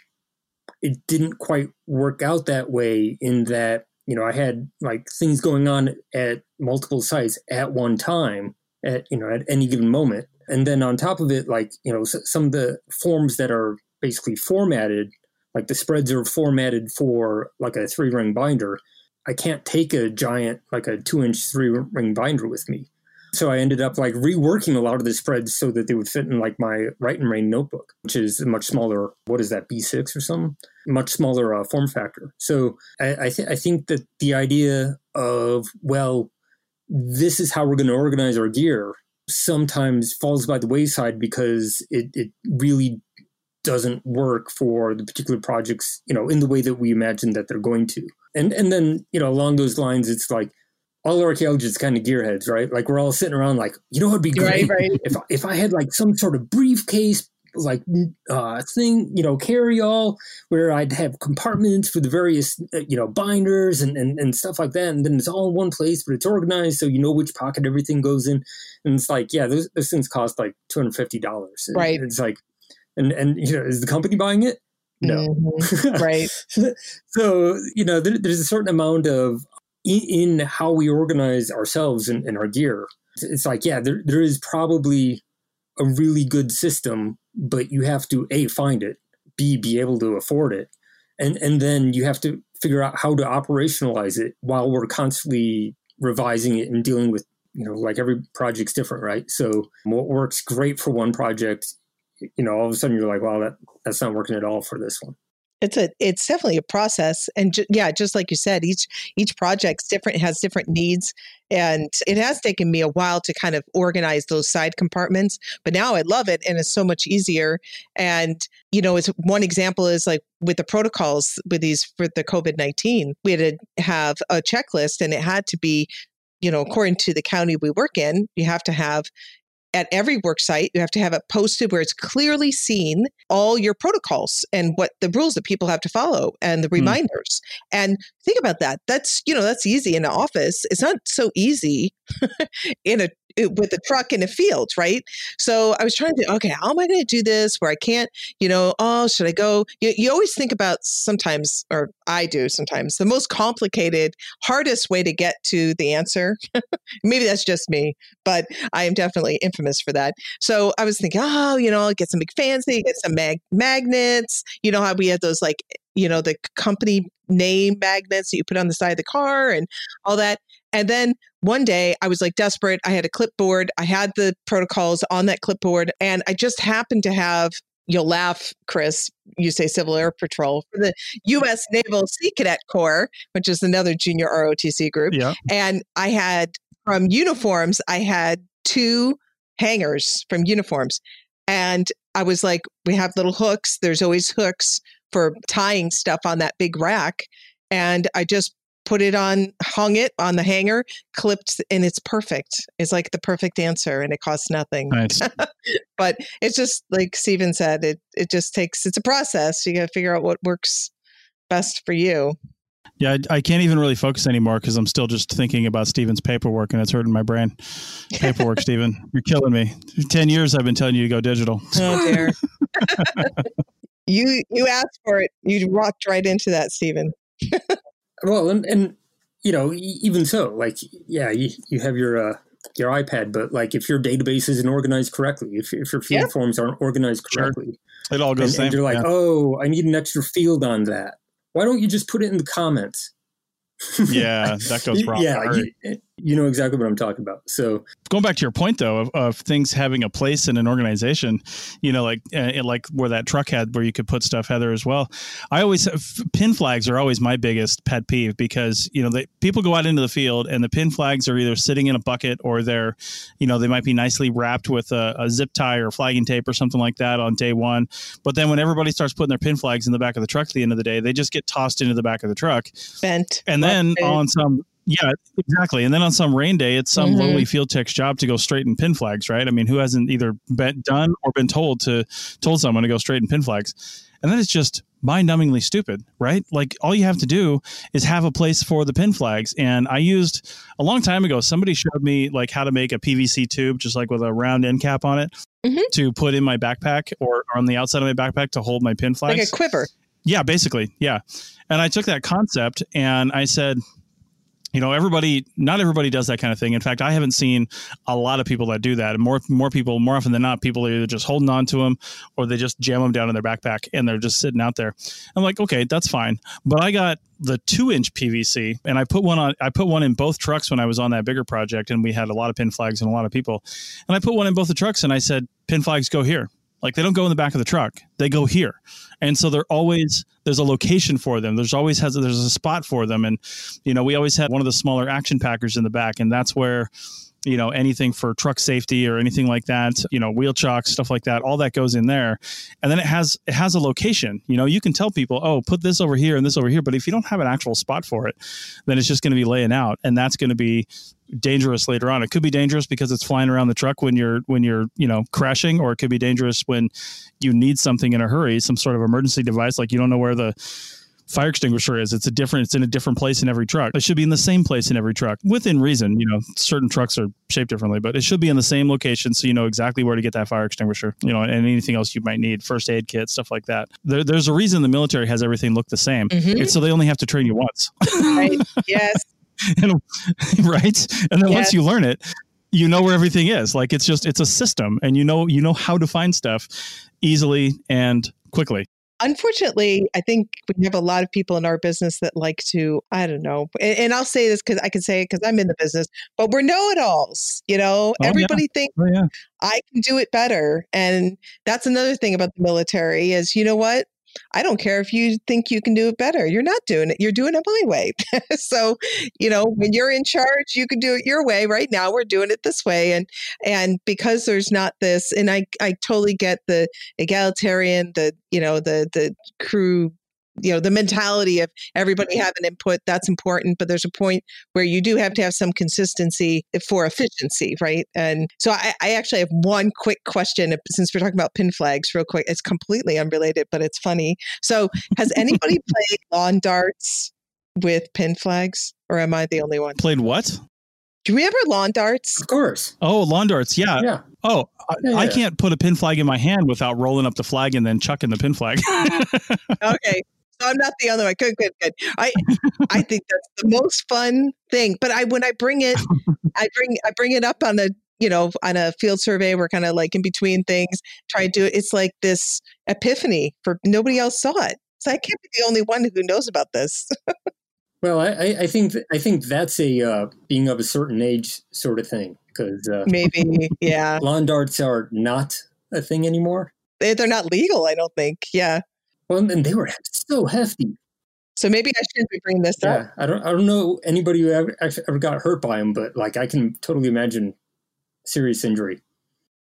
it didn't quite work out that way in that you know i had like things going on at multiple sites at one time at you know at any given moment and then on top of it like you know some of the forms that are basically formatted like the spreads are formatted for like a three ring binder I can't take a giant, like a two inch three ring binder with me. So I ended up like reworking a lot of the spreads so that they would fit in like my Write and rain notebook, which is a much smaller, what is that, B6 or something? Much smaller uh, form factor. So I, I, th- I think that the idea of, well, this is how we're going to organize our gear sometimes falls by the wayside because it, it really doesn't work for the particular projects, you know, in the way that we imagine that they're going to. And and then, you know, along those lines, it's like all archaeologists kind of gearheads, right? Like we're all sitting around like, you know what'd be great? Right, right. *laughs* If if I had like some sort of briefcase like uh thing, you know, carry all where I'd have compartments for the various uh, you know binders and, and and stuff like that, and then it's all in one place, but it's organized so you know which pocket everything goes in. And it's like, yeah, those, those things cost like two hundred fifty dollars. Right. It's like, and and you know, is the company buying it? No. Mm-hmm. Right. *laughs* so, you know, there, there's a certain amount of in, how we organize ourselves and, and our gear. It's like, yeah, there, there is probably a really good system, but you have to A, find it, B, be able to afford it. And, and then you have to figure out how to operationalize it while we're constantly revising it and dealing with you know like every project's different right so what works great for one project you know, all of a sudden you're like, wow, that that's not working at all for this one. It's a it's definitely a process, and ju- yeah, just like you said, each each project's different, has different needs, and it has taken me a while to kind of organize those side compartments. But now I love it, and it's so much easier. And you know, as one example is like with the protocols with these for the COVID nineteen, we had to have a checklist, and it had to be you know, according to the county we work in, you have to have at every work site, you have to have it posted where it's clearly seen all your protocols and what the rules that people have to follow and the hmm. reminders. Mm. And think about that. That's, you know, that's easy in the office. It's not so easy *laughs* in a with a truck in a field, right? So I was trying to, okay, how am I going to do this where I can't, you know, oh, should I go? You, you always think about sometimes, or I do sometimes, the most complicated, hardest way to get to the answer. *laughs* Maybe that's just me, but I am definitely infamous for that. So I was thinking, oh, you know, get something fancy, get some mag- magnets. You know how we had those like, you know, the company name magnets that you put on the side of the car and all that. And then one day I was like desperate. I had a clipboard, I had the protocols on that clipboard, and I just happened to have you'll laugh, Chris. You say Civil Air Patrol for the U.S. Naval Sea Cadet Corps, which is another junior ROTC group. Yeah. And I had from uniforms, I had two hangers from uniforms. And I was like, we have little hooks. There's always hooks for tying stuff on that big rack. And I just put it on, hung it on the hanger, clipped, and it's perfect. It's like the perfect answer, and it costs nothing. Nice. *laughs* but it's just like Stephen said, it it just takes it's a process. You got to figure out what works best for you. Yeah, I, I can't even really focus anymore because I'm still just thinking about Stephen's paperwork and it's hurting my brain. Paperwork, *laughs* Steven, you're killing me. Ten years I've been telling you to go digital. Oh dear. *laughs* you you asked for it. You walked right into that, Stephen. well, and, and you know, even so, like, yeah, you, you have your uh, your iPad, but like, if your database isn't organized correctly, if, if your field yeah. forms aren't organized correctly, sure. it all goes. And, and you're like, yeah. oh, I need an extra field on that. Why don't you just put it in the comments? yeah, that *laughs* goes wrong. yeah, you, you know exactly what I'm talking about. So going back to your point though of, of things having a place in an organization, you know, like uh, like where that truck had where you could put stuff, Heather, as well. I always pin flags are always my biggest pet peeve because you know they, people go out into the field and the pin flags are either sitting in a bucket or they're, you know, they might be nicely wrapped with a, a zip tie or flagging tape or something like that on day one. But then when everybody starts putting their pin flags in the back of the truck at the end of the day, they just get tossed into the back of the truck, bent, and then on some yeah, exactly. And then on some rain day, it's some mm-hmm. lowly field tech's job to go straighten pin flags, right? I mean, who hasn't either been done or been told to told someone to go straighten pin flags? And then it's just mind-numbingly stupid, right? Like all you have to do is have a place for the pin flags. And I used a long time ago. Somebody showed me like how to make a PVC tube, just like with a round end cap on it, mm-hmm. to put in my backpack or on the outside of my backpack to hold my pin flags, like a quiver. Yeah, basically, yeah. And I took that concept and I said, you know everybody not everybody does that kind of thing. In fact i haven't seen a lot of people that do that. And more more people more often than not people are either just holding on to them or they just jam them down in their backpack and they're just sitting out there. I'm like okay that's fine. But i got the two inch pvc and i put one on i put one in both trucks when i was on that bigger project and we had a lot of pin flags and a lot of people. And i put one in both the trucks and i said pin flags go here like they don't go in the back of the truck. They go here. And so they're always there's a location for them. There's always has there's a spot for them. And you know we always had one of the smaller action packers in the back. And that's where you know anything for truck safety or anything like that you know wheel chocks stuff like that all that goes in there and then it has it has a location you know you can tell people oh put this over here and this over here but if you don't have an actual spot for it then it's just going to be laying out and that's going to be dangerous later on. It could be dangerous because it's flying around the truck when you're when you're you know crashing, or it could be dangerous when you need something in a hurry, some sort of emergency device, like you don't know where the fire extinguisher is. It's a different. It's in a different place in every truck. It should be in the same place in every truck, within reason. You know, certain trucks are shaped differently, but it should be in the same location so you know exactly where to get that fire extinguisher. You know, and anything else you might need, first aid kit, stuff like that. There, there's a reason the military has everything look the same. Mm-hmm. It's so they only have to train you once. right. *laughs* Yes. and, right? And then yes. once you learn it, you know where everything is. Like it's just it's a system, and you know you know how to find stuff easily and quickly. Unfortunately, I think we have a lot of people in our business that like to, I don't know, and, and I'll say this because I can say it because I'm in the business, but we're know it alls. You know, oh, everybody yeah. thinks oh, yeah. I can do it better. And that's another thing about the military is, you know what? I don't care if you think you can do it better. You're not doing it. You're doing it my way. *laughs* so, you know, when you're in charge, you can do it your way. Right now, we're doing it this way, and and because there's not this, and I I totally get the egalitarian, the you know the the crew you know the mentality of everybody mm-hmm. having input that's important but there's a point where you do have to have some consistency for efficiency right and so i, I actually have one quick question since we're talking about pin flags real quick it's completely unrelated but it's funny so has anybody *laughs* played lawn darts with pin flags or am i the only one played what do you remember lawn darts? Of course. Oh, lawn darts. Yeah. Yeah. Oh, yeah, yeah. I, can't put a pin flag in my hand without rolling up the flag and then chucking the pin flag. *laughs* okay. I'm not the other one. Good, good, good. I I think that's the most fun thing. But I when I bring it, *laughs* I bring I bring it up on a you know on a field survey. We're kind of like in between things. Try to do it. It's like this epiphany for nobody else saw it. So I can't be the only one who knows about this. *laughs* well, I, I think I think that's a uh, being of a certain age sort of thing because uh, maybe yeah, lawn darts are not a thing anymore. They're not legal, I don't think. Yeah. Well, and they were so hefty. So maybe I shouldn't be bringing this yeah, up. I don't. I don't know anybody who ever ever got hurt by them, but like I can totally imagine serious injury.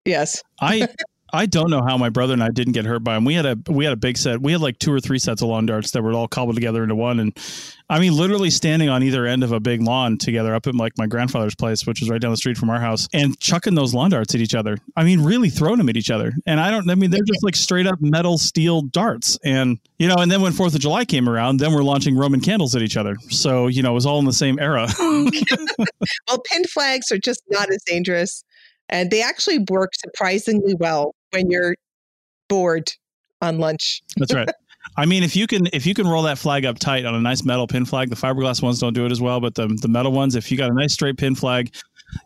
Yes. I *laughs* I don't know how my brother and I didn't get hurt by them. We had a we had a big set. We had like two or three sets of lawn darts that were all cobbled together into one. And I mean, literally standing on either end of a big lawn together up at like my grandfather's place, which is right down the street from our house, and chucking those lawn darts at each other. I mean, really throwing them at each other. And I don't. I mean, they're just like straight up metal steel darts. And you know, and then when Fourth of July came around, then we're launching Roman candles at each other. So you know, it was all in the same era. *laughs* well, pin flags are just not as dangerous, and they actually work surprisingly well when you're bored on lunch. That's right. I mean, if you can if you can roll that flag up tight on a nice metal pin flag, the fiberglass ones don't do it as well, but the the metal ones, if you got a nice straight pin flag,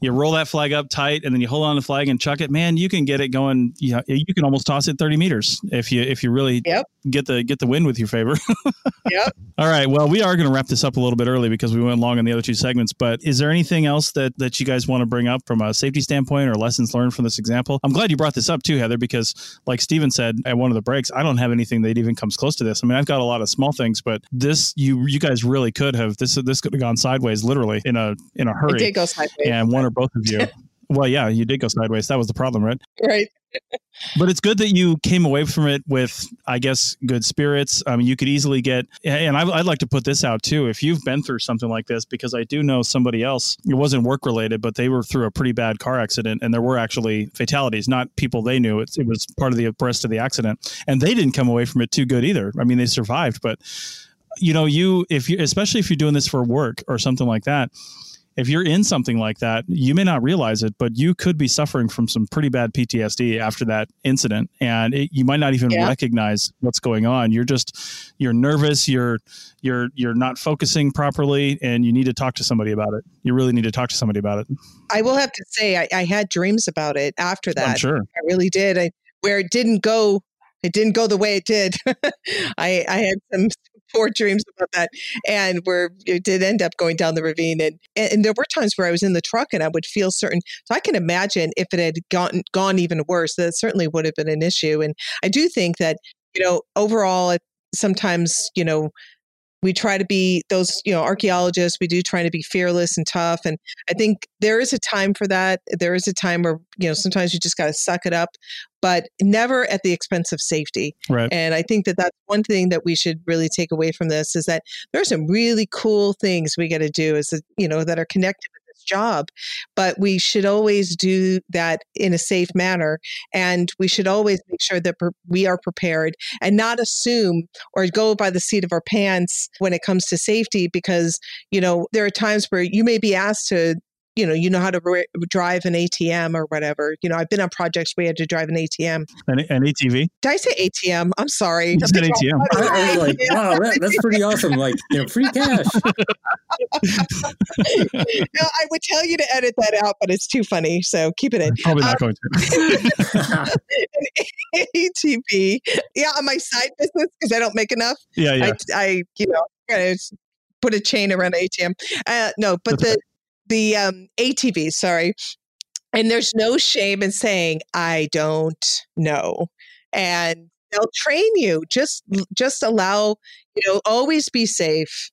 you roll that flag up tight and then you hold on the flag and chuck it. Man you can get it going you, know, you can almost toss it 30 meters if you if you really yep. get the get the wind with your favor. *laughs* Yep. All right well we are going to wrap this up a little bit early because we went long on the other two segments but is there anything else that that you guys want to bring up from a safety standpoint or lessons learned from this example? I'm glad you brought this up too heather because like stephen said at one of the breaks i don't have anything that even comes close to this. I mean i've got a lot of small things but this you you guys really could have this this could have gone sideways literally in a in a hurry it did go sideways. And one or both of you. *laughs* well, yeah, you did go sideways. That was the problem, right? Right. *laughs* but it's good that you came away from it with, I guess, good spirits. Um, you could easily get, and I, would like to put this out too. If you've been through something like this, because I do know somebody else, it wasn't work related, but they were through a pretty bad car accident and there were actually fatalities, not people they knew. It, it was part of the rest of the accident. And they didn't come away from it too good either. I mean, they survived, but you know, you, if you, especially if you're doing this for work or something like that, if you're in something like that, you may not realize it, but you could be suffering from some pretty bad PTSD after that incident, and it, you might not even yeah. recognize what's going on. You're just you're nervous, you're you're you're not focusing properly, and you need to talk to somebody about it. You really need to talk to somebody about it. I will have to say, I, I had dreams about it after that. I'm sure, I really did. I, where it didn't go it didn't go the way it did. *laughs* I, I had some poor dreams about that. And where it did end up going down the ravine. And, and there were times where I was in the truck and I would feel certain. So I can imagine if it had gone, gone even worse, that certainly would have been an issue. And I do think that, you know, overall, sometimes, you know, we try to be those you know archaeologists we do try to be fearless and tough and i think there is a time for that there is a time where you know sometimes you just got to suck it up but never at the expense of safety right. and i think that that's one thing that we should really take away from this is that there are some really cool things we got to do as you know that are connected job. But we should always do that in a safe manner. And we should always make sure that we are prepared and not assume or go by the seat of our pants when it comes to safety because, you know, there are times where you may be asked to you know, you know how to re- drive an ATM or whatever. You know, I've been on projects where you had to drive an ATM. An, an ATV? Did I say ATM? I'm sorry. You said ATM. I, I, was like, *laughs* wow, that, that's pretty awesome. Like, you know, free cash. *laughs* no, I would tell you to edit that out, but it's too funny. So keep it in. Probably not um, going to. *laughs* ATV. Yeah, on my side business because I don't make enough. Yeah, yeah. I, I you know, put a chain around ATM. Uh, no, but that's the. Right the um, ATV, sorry. And there's no shame in saying, I don't know. And they'll train you. Just just allow, you know, always be safe.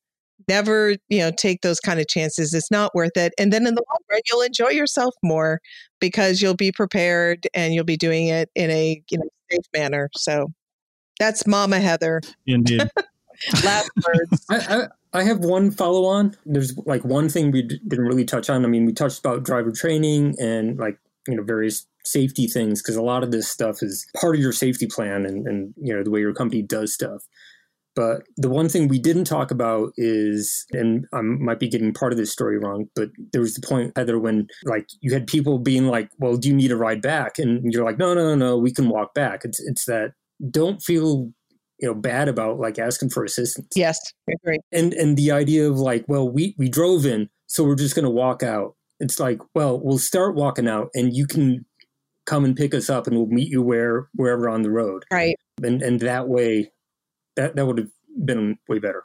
Never, you know, take those kind of chances. It's not worth it. And then in the long run, you'll enjoy yourself more because you'll be prepared and you'll be doing it in a, you know, safe manner. So that's Mama Heather. Indeed. *laughs* Last words. I, I, I have one follow on. There's like one thing we d- didn't really touch on. I mean, we touched about driver training and like, you know, various safety things because a lot of this stuff is part of your safety plan and, and, you know, the way your company does stuff. But the one thing we didn't talk about is, and I might be getting part of this story wrong, but there was the point, Heather, when like you had people being like, well, do you need a ride back? And you're like, no, no, no, no, we can walk back. It's, it's that don't feel you know bad about like asking for assistance. Yes I agree. And and the idea of like well we we drove in so we're just going to walk out. It's like well we'll start walking out and you can come and pick us up and we'll meet you where wherever on the road. Right. And and that way that that would have been way better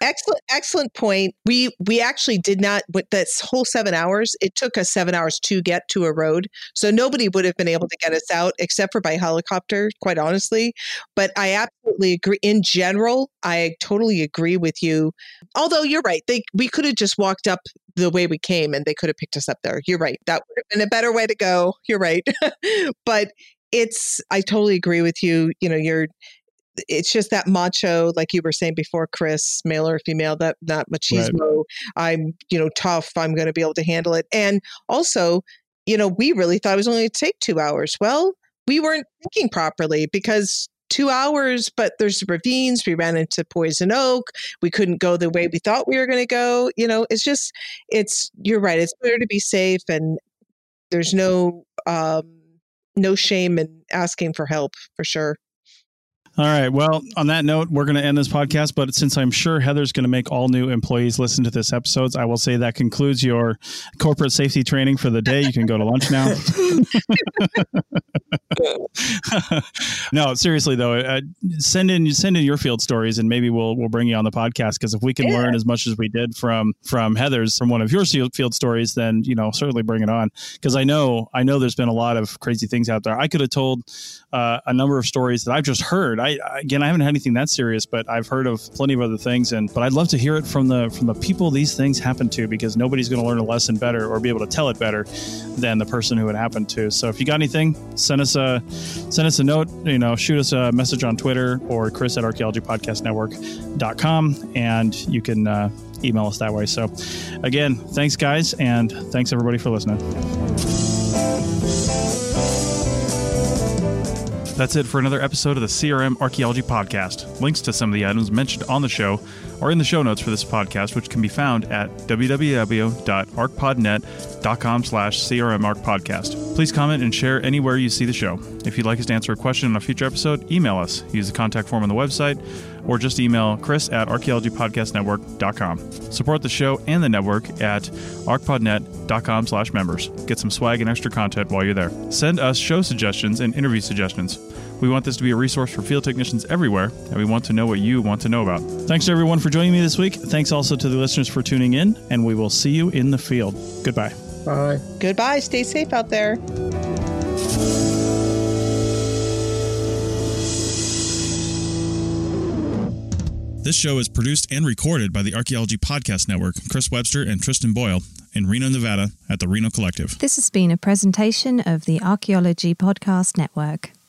excellent excellent point. We we actually did not with this whole seven hours it took us seven hours to get to a road. So nobody would have been able to get us out except for by helicopter quite honestly. But i absolutely agree in general i totally agree with you. Although you're right they we could have just walked up the way we came and they could have picked us up there. You're right that would have been a better way to go. You're right. *laughs* But it's I totally agree with you. You know, you're it's just that macho, like you were saying before, Chris, male or female, that that machismo. Right. I'm, you know, tough. I'm going to be able to handle it. And also, you know, we really thought it was only going to take two hours. Well, we weren't thinking properly because two hours, but there's ravines. We ran into poison oak. We couldn't go the way we thought we were going to go. You know, it's just, it's, you're right. It's better to be safe and there's no, um, no shame in asking for help for sure. All right. Well, on that note, we're going to end this podcast. But since I'm sure Heather's going to make all new employees listen to this episode, I will say that concludes your corporate safety training for the day. You can go to lunch now. *laughs* no, seriously though, uh, send in send in your field stories, and maybe we'll we'll bring you on the podcast. Because if we can yeah. learn as much as we did from from Heather's from one of your field stories, then you know certainly bring it on. Because I know I know there's been a lot of crazy things out there. I could have told uh, a number of stories that I've just heard. I again, I haven't had anything that serious, but I've heard of plenty of other things, and but I'd love to hear it from the from the people these things happen to, because nobody's going to learn a lesson better or be able to tell it better than the person who it happened to. So if you got anything, send us a send us a note. You know, shoot us a message on Twitter or Chris at archaeologypodcastnetwork.com, and you can uh, email us that way. So again, thanks guys, and thanks everybody for listening. That's it for another episode of the CRM Archaeology Podcast. Links to some of the items mentioned on the show are in the show notes for this podcast, which can be found at www.archpodnet.com slash crmarchpodcast. Please comment and share anywhere you see the show. If you'd like us to answer a question on a future episode, email us. Use the contact form on the website or just email chris at archaeologypodcastnetwork.com. Support the show and the network at archpodnet.com slash members. Get some swag and extra content while you're there. Send us show suggestions and interview suggestions. We want this to be a resource for field technicians everywhere, and we want to know what you want to know about. Thanks to everyone for joining me this week. Thanks also to the listeners for tuning in, and we will see you in the field. Goodbye. Bye. Goodbye. Stay safe out there. This show is produced and recorded by the Archaeology Podcast Network, Chris Webster and Tristan Boyle in Reno, Nevada at the Reno Collective. This has been a presentation of the Archaeology Podcast Network.